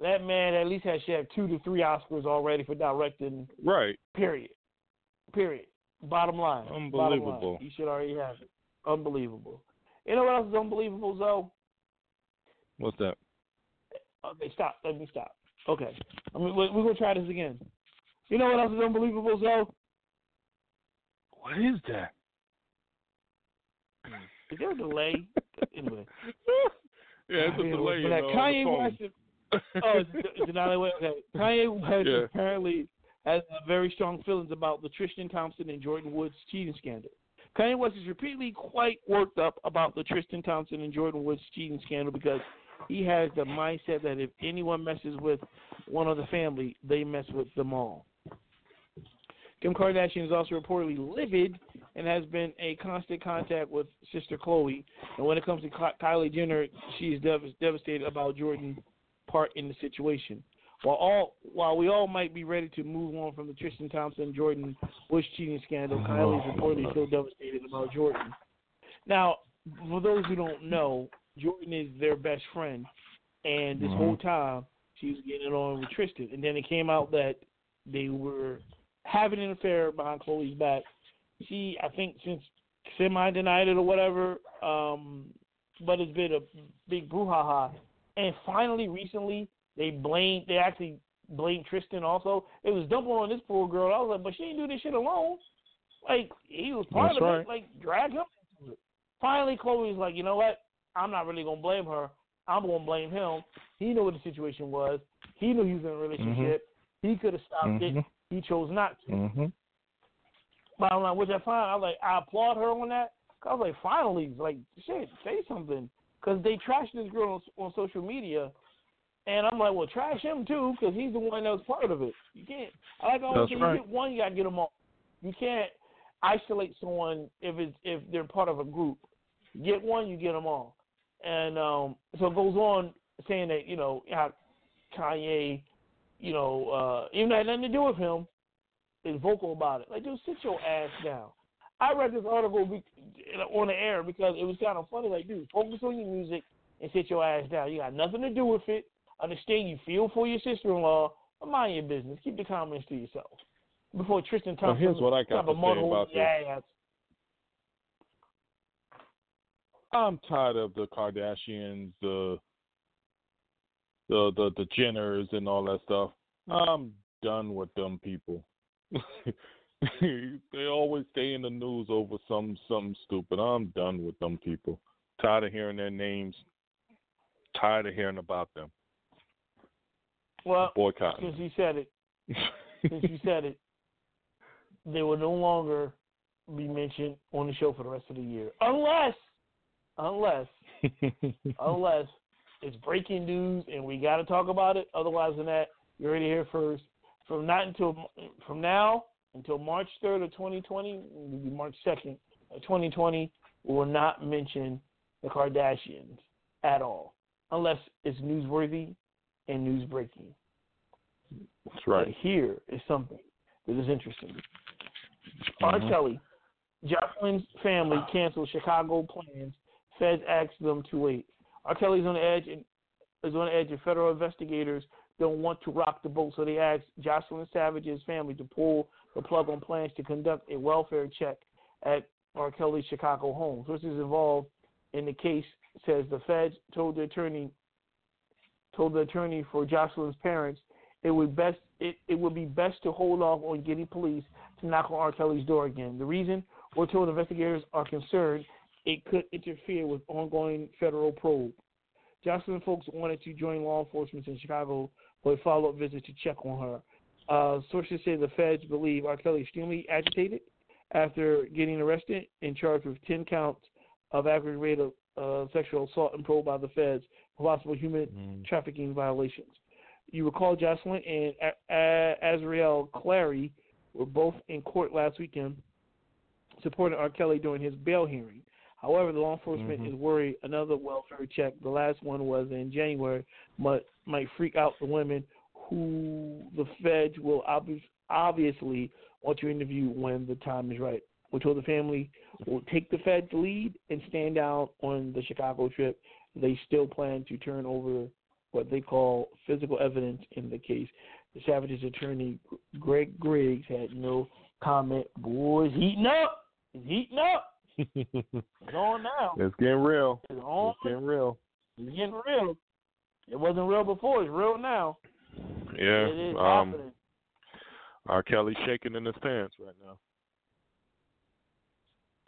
That man at least has should have two to three Oscars already for directing. Right. Period. Period. Bottom line. Bottom line. Unbelievable. He should already have it. Unbelievable. You know what else is unbelievable, though? What's that? Okay, stop. Let me stop. Okay, I mean, we're, we're gonna try this again. You know what else is unbelievable, Zoe? What is that? Is there a delay? anyway. Yeah, it's a delay. that in, uh, Kanye. West. Oh, is it, is it not away? Okay. Kanye West Yeah. apparently has uh, very strong feelings about the Tristan Thompson and Jordyn Woods cheating scandal. Kanye West is repeatedly quite worked up about the Tristan Thompson and Jordyn Woods cheating scandal because he has the mindset that if anyone messes with one of the family, they mess with them all. Kim Kardashian is also reportedly livid and has been a constant contact with sister Khloé. And when it comes to Ky- Kylie Jenner, she is dev- devastated about Jordyn's part in the situation. While all while we all might be ready to move on from the Tristan Thompson Jordan Bush cheating scandal, Kylie is reportedly still devastated about Jordyn. Now, for those who don't know, Jordyn is their best friend, and this Mhm. whole time she was getting it on with Tristan, and then it came out that they were having an affair behind Khloé's back. She, I think, since semi denied it or whatever, um, but it's been a big brouhaha. And finally, recently, they blamed, they actually blamed Tristan also. It was dumping on this poor girl. I was like, but she didn't do this shit alone. Like, he was part That's of right. it. Like, drag him. Finally, Khloé's like, you know what? I'm not really going to blame her. I'm going to blame him. He knew what the situation was. He knew he was in a relationship. He could have stopped it. Mhm. He chose not to. Mm-hmm. But I'm like, which I find, I was like, I applaud her on that. I was like, finally, like, shit, say something, because they trashed this girl on, on social media, and I'm like, well, trash him too, because he's the one that was part of it. You can't. I like always say, right. you get one, you gotta get them all. You can't isolate someone if it's if they're part of a group. Get one, you get them all. And um, so it goes on saying that you know how Kanye, you know, uh, even though it had nothing to do with him, is vocal about it. Like, dude, sit your ass down. I read this article on the air because it was kind of funny. Like, dude, focus on your music and sit your ass down. You got nothing to do with it. Understand you feel for your sister-in-law, but mind your business. Keep the comments to yourself. Before Tristan Well, Thompson, here's what I got to say about this. Ass. I'm tired of the Kardashians, the the the the Jenners and all that stuff. I'm done with them people. they always stay in the news over some something stupid. I'm done with them people. Tired of hearing their names. Tired of hearing about them. Well, Boycott. since you said it, since you said it, they will no longer be mentioned on the show for the rest of the year, unless, unless, unless it's breaking news and we got to talk about it. Otherwise than that, you're already here first. From not until from now until March third of 2020, maybe March second of 2020, we will not mention the Kardashians at all, unless it's newsworthy and news breaking. That's right. But here is something that is interesting. R. Mhm. Kelly, Joycelyn's family canceled Chicago plans. Feds asked them to wait. R. Kelly's on the edge and is on the edge, and federal investigators don't want to rock the boat, so they asked Joycelyn Savage's family to pull the plug on plans to conduct a welfare check at R. Kelly's Chicago home. Sources involved in the case says the feds told the attorney told the attorney for Joycelyn's parents it would best it, it would be best to hold off on getting police to knock on R. Kelly's door again. The reason we're told investigators are concerned it could interfere with ongoing federal probe. Joycelyn folks wanted to join law enforcement in Chicago for a follow up visit to check on her. Uh, sources say the feds believe R. Kelly is extremely agitated after getting arrested and charged with 10 counts of aggravated uh, sexual assault and probe by the feds possible human trafficking violations. You recall Joycelyn and A- A- Azriel Clary were both in court last weekend supporting R. Kelly during his bail hearing. However, the law enforcement Mhm. is worried another welfare check, the last one was in January, might, might freak out the women who the feds will obvi- obviously want to interview when the time is right. We told the family will take the feds lead and stand down on the Chicago trip. They still plan to turn over what they call physical evidence in the case. The Savage's attorney, Greg Griggs, had no comment. Boy, it's heating up. It's heating up. It's on now. It's getting real. It's on. It's getting real. It's getting real. It wasn't real before. It's real now. Yeah. It is um, happening. R. Kelly shaking in his pants right now.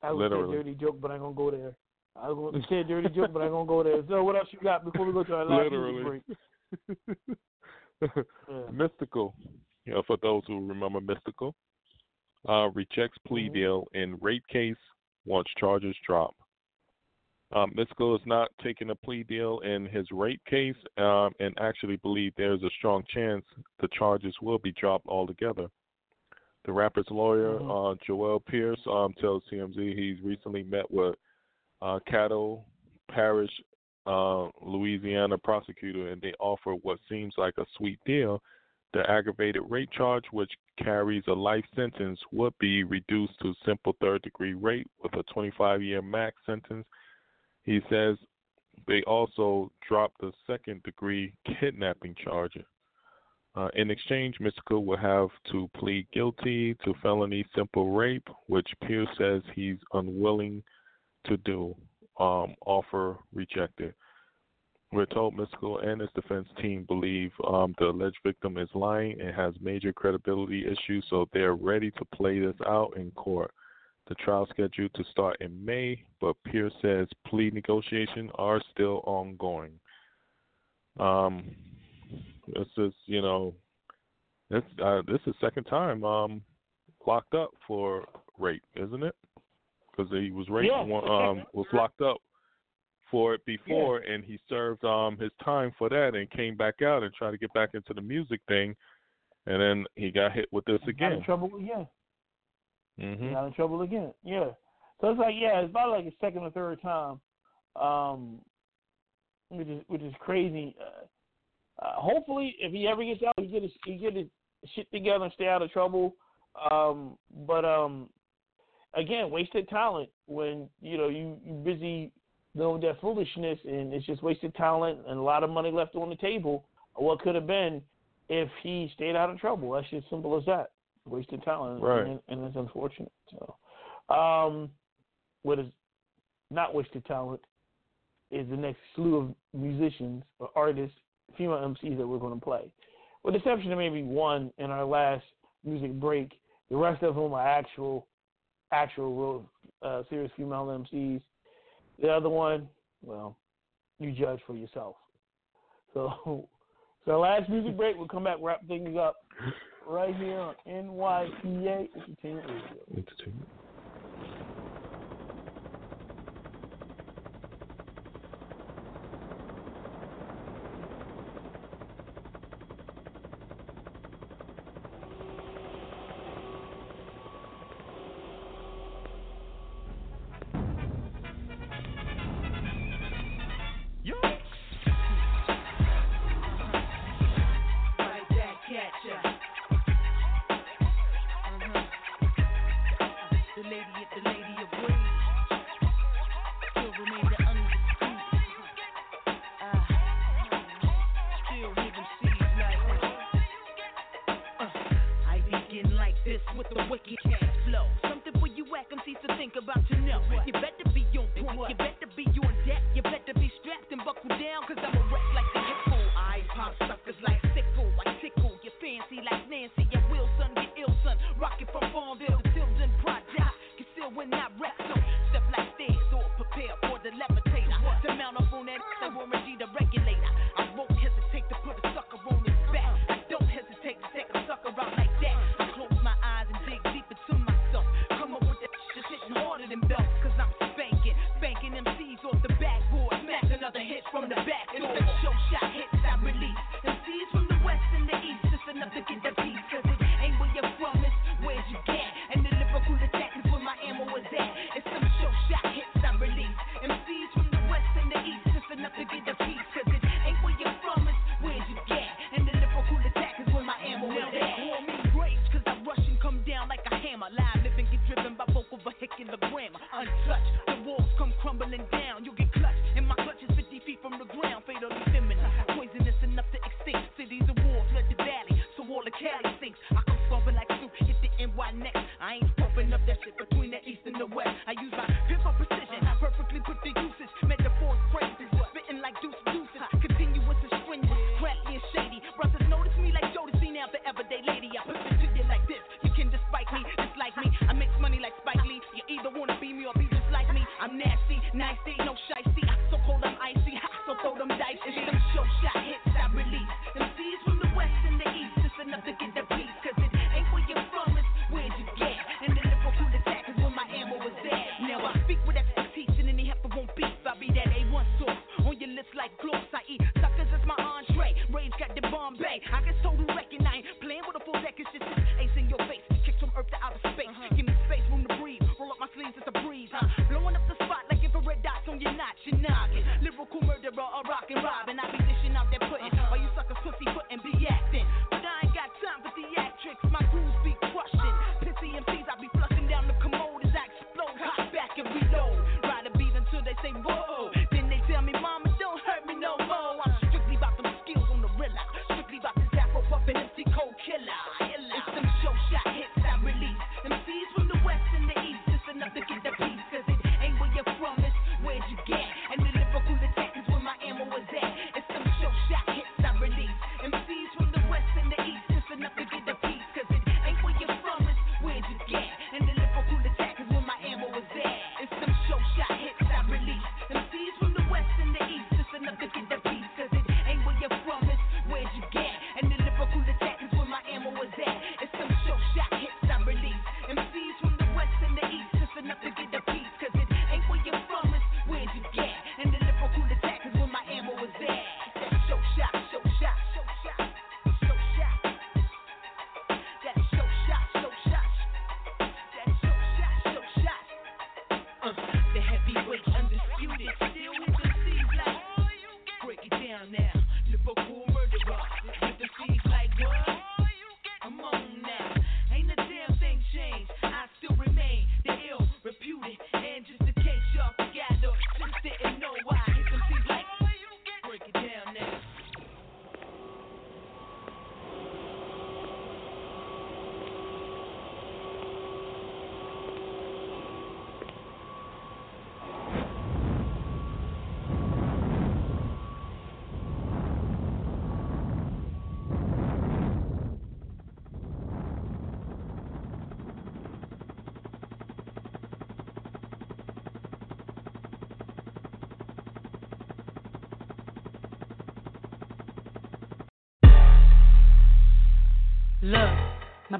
I was say a dirty joke, but I'm gonna go there. I was gonna say a dirty joke, but I'm gonna go there. So what else you got before we go to our last Literally. break? Mystikal. You know, for those who remember Mystikal, uh, rejects plea deal in rape case, wants charges dropped. Um, Mystikal is not taking a plea deal in his rape case, um, and actually believe there's a strong chance the charges will be dropped altogether. The rapper's lawyer, uh, Joel Pierce, um, tells TMZ he's recently met with uh, Parish, uh, Louisiana prosecutor, and they offer what seems like a sweet deal. The aggravated rape charge, which carries a life sentence, would be reduced to simple third degree rape with a 25 year max sentence. He says they also dropped the second degree kidnapping charge. Uh, in exchange, Mystikal will have to plead guilty to felony simple rape, which Pierce says he's unwilling to do. Um, offer rejected. We're told Mystikal and his defense team believe um, the alleged victim is lying and has major credibility issues, so they're ready to play this out in court. The trial scheduled to start in May, but Pierce says plea negotiations are still ongoing. Um, this is, you know, this uh, this is second time um locked up for rape, isn't it? Because he was raped, Yeah. um, was locked up for it before, and he served um his time for that, and came back out and tried to get back into the music thing, and then he got hit with this Got in again. trouble again. Mm-hmm. Got in trouble again. Yeah. So it's like yeah, it's about like a second or third time, um, which is which is crazy. Uh, uh, hopefully, if he ever gets out, he get his he get his shit together and stay out of trouble. Um, but um, again, wasted talent when you know you you busy doing that foolishness, and it's just wasted talent and a lot of money left on the table. What could have been if he stayed out of trouble? That's just simple as that. Wasted talent, Right. and, and it's unfortunate. So, um, what is not wasted talent is the next slew of musicians or artists, female MCs that we're going to play. With the exception of maybe one in our last music break, the rest of them are actual, actual real uh, serious female MCs. The other one, well, you judge for yourself. So, so last music break, we'll come back, wrap things up right here on NYPA Entertainment Radio. Entertainment.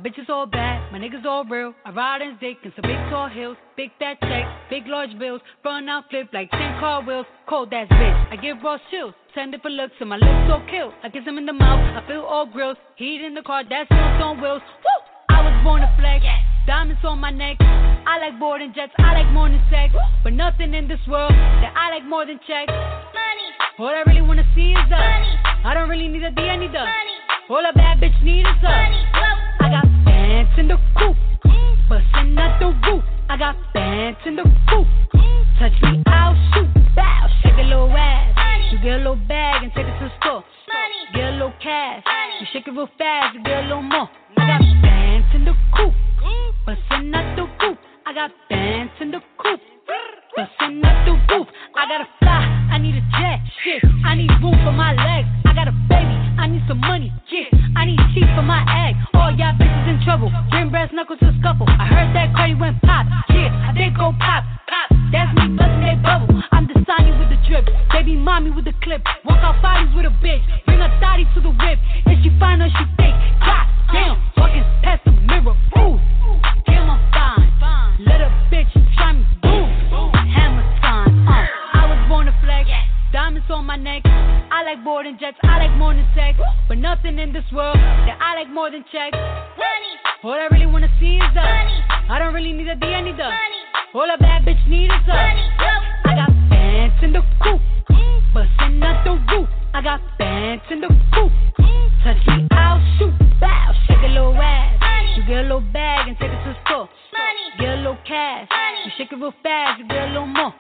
Bitches all bad, my niggas all real. I ride in dick in some big tall hills, big fat checks, big large bills. Run out flip like 10 car wheels. Cold ass bitch, I give raw chills. Ten different looks and my lips so kill. I kiss him in the mouth, I feel all grills. Heat in the car, that's wheels on wheels. Woo! I was born to flex. Diamonds on my neck. I like boarding jets, I like more than sex. But nothing in this world that I like more than checks. Money. All I really wanna see is the money. I don't really need a D, I need the money. All a bad bitch need is the money. I got bands in the coop, bustin' out the roof. I got bands in the coop. Touch me, I'll shoot. Bow, shake a little ass. You get a little bag and take it to the store. Get a little cash. You shake it real fast, you get a little more. Pop. Pop. That's me bustin' that bubble. I'm the Sonny with the drip. Baby mommy with the clip. Walk out bodies with a bitch. Bring a thotty to the whip. If she fine or she fake. God damn, walking past the mirror. Ooh, damn, I'm fine. Let a bitch try me. Boom, hammer time. Uh, I was born to flex. Diamonds on my neck. I like boarding jets. I like more than sex. But nothing in this world that I like more than checks. Money. All I really wanna see is the money. I don't really need a D, I need the money. All a bad bitch need is money. I got bands in the coop, bustin' out the roof. I got bands in the coop. Touch me, I'll shoot. Bow, shake a little ass. You get a little bag and take it to the store. Get a little cash. You shake it real fast, you get a little more.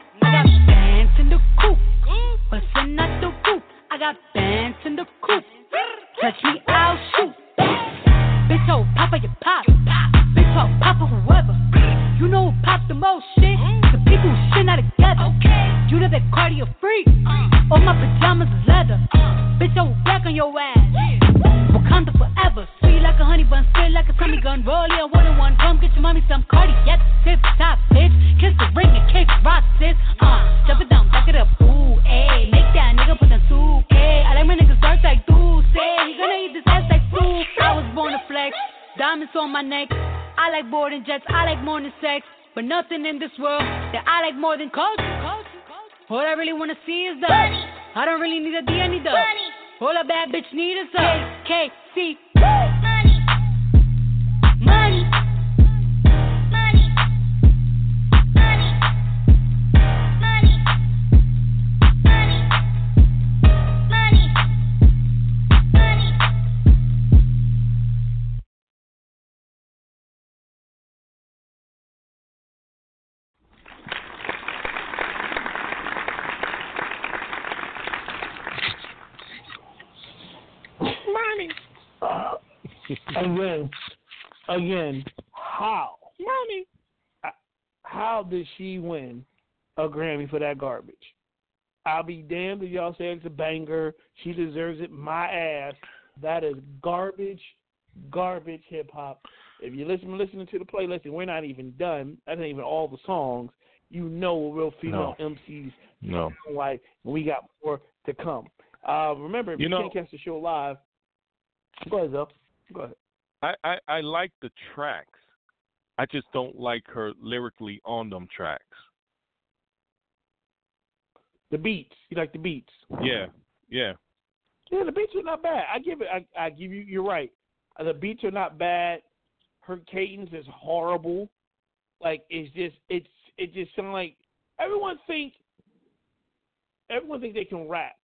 That cardio freak. All my pajamas is leather. Bitch, oh, back on your ass. Wakanda forever. Sweet like a honey bun, spit like a semi gun. Roll yeah, one and one. Come get your mommy some cardi. Yep, tip top, bitch. Kiss the ring and kick rock, sis. Uh, jump it down, back it up. Ooh, ayy. Make that nigga put that 2K. I like my niggas dark like say. He gonna eat this ass like soup. I was born to flex. Diamonds on my neck. I like boarding jets. I like than sex. But nothing in this world that I like more than culture. All I really wanna see is the money. I don't really need a D, I need the money. All a bad bitch need is the K C money. Money. Money. Again, again, how? Money. How did she win a Grammy for that garbage? I'll be damned if y'all say it's a banger. She deserves it. My ass. That is garbage, garbage hip hop. If you listen listening to the playlist and we're not even done, that ain't even all the songs. You know real female MCs No. like we got more to come. Uh, remember, if You you, know- can't catch the show live, go ahead, Zell. Go ahead. I, I, I like the tracks. I just don't like her lyrically on them tracks. The beats. You like the beats? Yeah, yeah. Yeah, the beats are not bad. I give it. I, I give you. You're right. Uh, The beats are not bad. Her cadence is horrible. Like it's just. It's. It just sounds like everyone think. Everyone think they can rap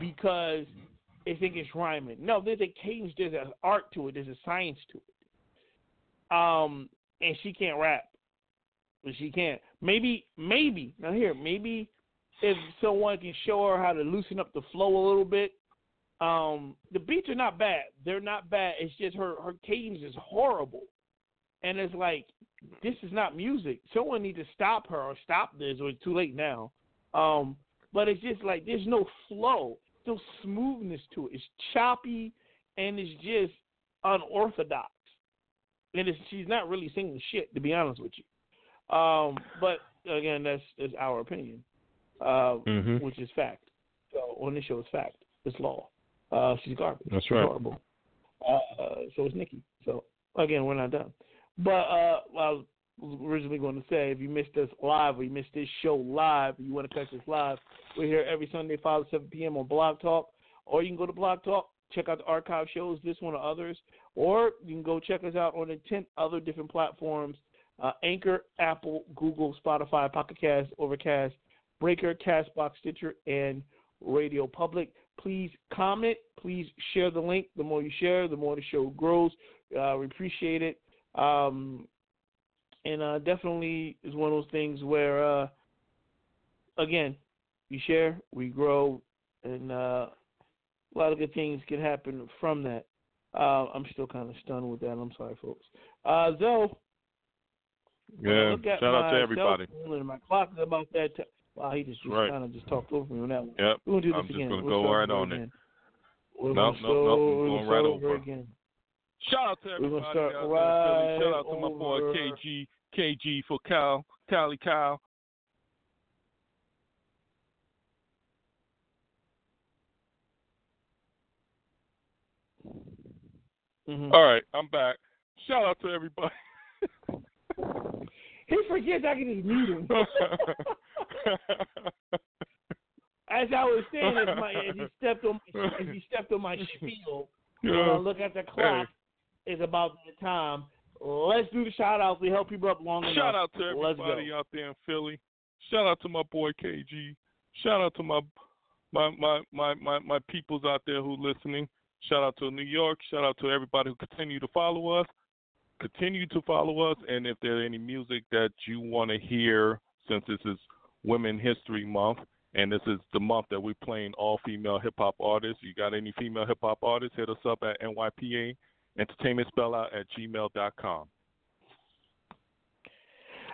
because they think it's rhyming. No, there's a cadence. There's an art to it. There's a science to it. Um, and she can't rap. But she can't. Maybe. Maybe now here. Maybe if someone can show her how to loosen up the flow a little bit. Um, the beats are not bad. They're not bad. It's just her her cadence is horrible, and it's like this is not music. Someone needs to stop her or stop this, or it's too late now. Um, but it's just like there's no flow, no smoothness to it. It's choppy and it's just unorthodox. And it's, she's not really singing shit, to be honest with you. Um, but again, that's that's our opinion, uh, Mhm. which is fact. So on this show, it's fact. It's law. Uh, she's garbage. That's She's right. Horrible. Uh, so is Nikki. So Again, we're not done. But uh, I was originally going to say, if you missed us live or you missed this show live, you want to catch us live, we're here every Sunday, 5 to 7 p.m. on Blog Talk. Or you can go to Blog Talk, check out the archive shows, this one or others. Or you can go check us out on the 10 other different platforms uh, Anchor, Apple, Google, Spotify, Pocket Cast, Overcast, Breaker, Castbox, Stitcher, and Radio Public. Please comment. Please share the link. The more you share, the more the show grows. Uh, we appreciate it. Um, and uh, definitely is one of those things where, uh, again, we share, we grow, and uh, a lot of good things can happen from that. Uh, I'm still kind of stunned with that. I'm sorry, folks. Uh, Zoe, Yeah. Shout out to everybody. my clock is about that. T- wow, he just, just Right. kind of just talked over me on that one. Yep. We're gonna do this I'm just gonna go right on it. again. We're No, gonna no, no, start- we're we're going gonna right over. again. Shout out to everybody out there right. Shout out to my boy. KG, KG for Cal, Cali Cal. Mhm. All right, I'm back. Shout out to everybody. He forgets I can just mute him. As I was saying, as, my, as he stepped on, as he stepped on my spiel, I look at the clock, it's about the time. Let's do the shout outs. We help people up long enough. Shout out to everybody out there in Philly. Shout out to my boy KG. Shout out to my my my my my, my peoples out there who listening. Shout out to New York. Shout out to everybody who continue to follow us. Continue to follow us, and if there's any music that you want to hear, since this is Women History Month, and this is the month that we're playing all female hip hop artists. You got any female hip hop artists? Hit us up at NYPA Entertainment Spell out at gmail.com.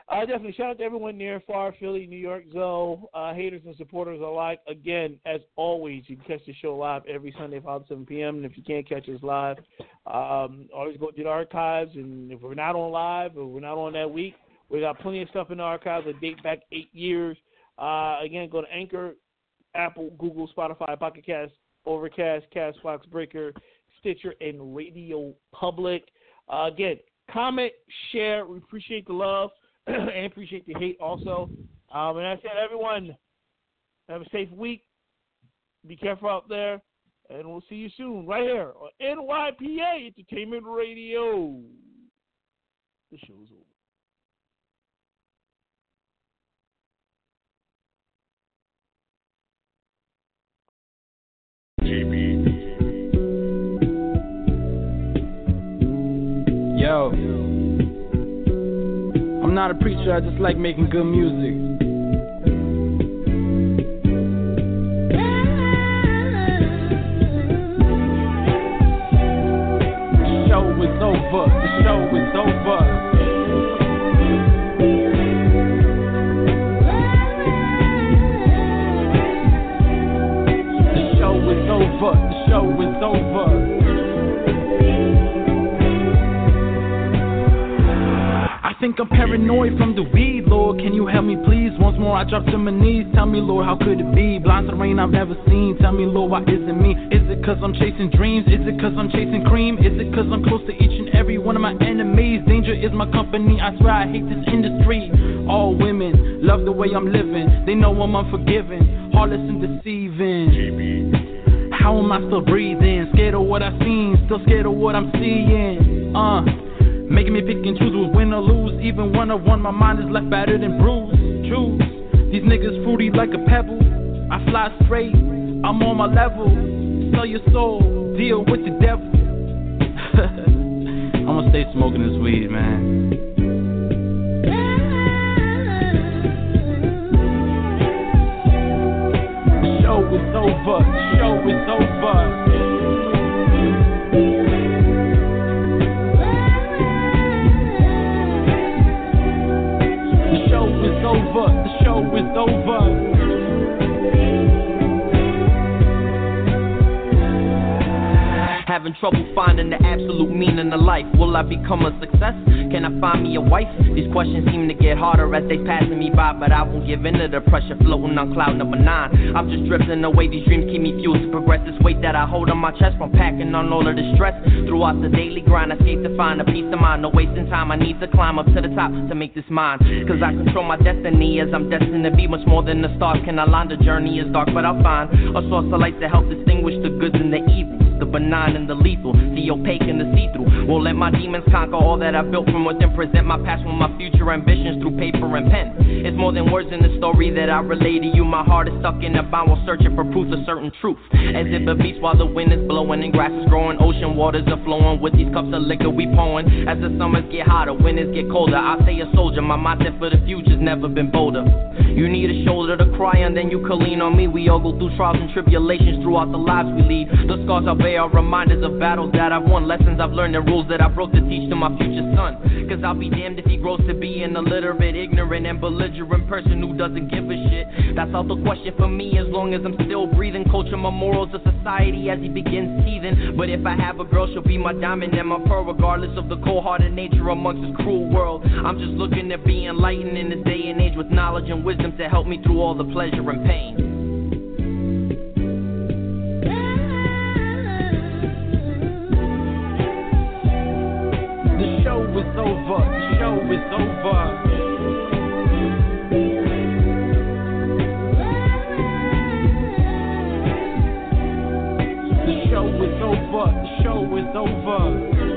Uh, definitely shout out to everyone near, far, Philly, New York, Zoe, uh, haters and supporters alike. Again, as always, you can catch the show live every Sunday, 5 to 7 p.m. And if you can't catch us live, um, always go to the archives. And if we're not on live or we're not on that week, we got plenty of stuff in the archives that date back eight years. Uh, again, go to Anchor, Apple, Google, Spotify, Pocket Cast, Overcast, Castbox Breaker, Stitcher, and Radio Public. Uh, again, comment, share. We appreciate the love and appreciate the hate also. Um, and I said, everyone, have a safe week. Be careful out there. And we'll see you soon right here on NYPA Entertainment Radio. The show's over. Yo. I'm not a preacher, I just like making good music. The show is over, the show is over. Think I'm paranoid from the weed, Lord. Can you help me, please? Once more, I drop to my knees. Tell me, Lord, how could it be? Blind to rain I've never seen. Tell me, Lord, why is it me? Is it cause I'm chasing dreams? Is it cause I'm chasing cream? Is it cause I'm close to each and every one of my enemies? Danger is my company. I swear I hate this industry. All women love the way I'm living. They know I'm unforgiving, heartless and deceiving. How am I still breathing? Scared of what I've seen, still scared of what I'm seeing. Uh, making me pick and choose who's win or lose. Even one on one, my mind is left battered and bruised. Choose these niggas fruity like a pebble. I fly straight, I'm on my level. Sell your soul, deal with the devil. I'ma stay smoking this weed, man. Show is over. Show is over. Is over. Having trouble finding the absolute meaning of life. Will I become a success? Can I find me a wife? These questions seem to get harder as they passing me by, but I won't give in to the pressure floating on cloud number nine. I'm just drifting away. These dreams keep me fueled to progress. This weight that I hold on my chest from packing on all of the stress. Throughout the daily grind, I seek to find a peace of mind. No wasting time. I need to climb up to the top to make this mine. Cause I control my destiny as I'm destined to be much more than the stars. Can I line the journey is dark, but I'll find a source of light to help distinguish the goods and the evil the benign and the lethal, the opaque and the see through. Won't let my demons conquer all that I built from within. Present my past with my future ambitions through paper and pen. It's more than words in the story that I relay to you. My heart is stuck in a bind while searching for proof of certain truth. As if a beast while the wind is blowing and grass is growing, ocean waters are flowing. With these cups of liquor we pouring. As the summers get hotter, winters get colder. I stay a soldier. My mindset for the future's never been bolder. You need a shoulder to cry on, then you can lean on me. We all go through trials and tribulations throughout the lives we lead. The scars are bare are reminders of battles that I've won, lessons I've learned, and rules that I broke to teach to my future son. Cause I'll be damned if he grows to be an illiterate, ignorant, and belligerent person who doesn't give a shit. That's all the question for me as long as I'm still breathing. Culture my morals of society as he begins teething. But if I have a girl, she'll be my diamond and my pearl, regardless of the cold hearted nature amongst this cruel world. I'm just looking to be enlightened in this day and age with knowledge and wisdom to help me through all the pleasure and pain. Show is over. Show is over. The show is over. The show is over.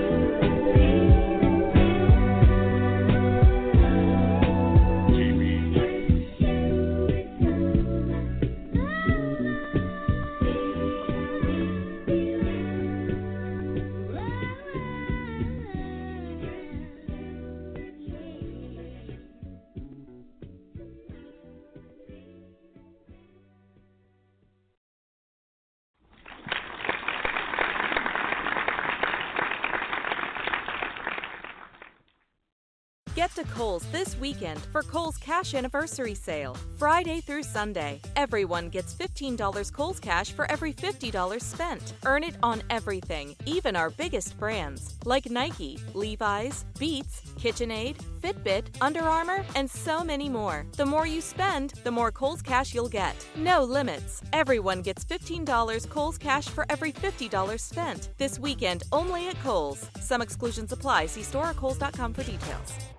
Kohl's this weekend for Kohl's Cash Anniversary Sale. Friday through Sunday, everyone gets $15 Kohl's Cash for every $50 spent. Earn it on everything, even our biggest brands, like Nike, Levi's, Beats, KitchenAid, Fitbit, Under Armour, and so many more. The more you spend, the more Kohl's Cash you'll get. No limits. Everyone gets $15 Kohl's Cash for every $50 spent. This weekend only at Kohl's. Some exclusions apply. See store or kohls.com for details.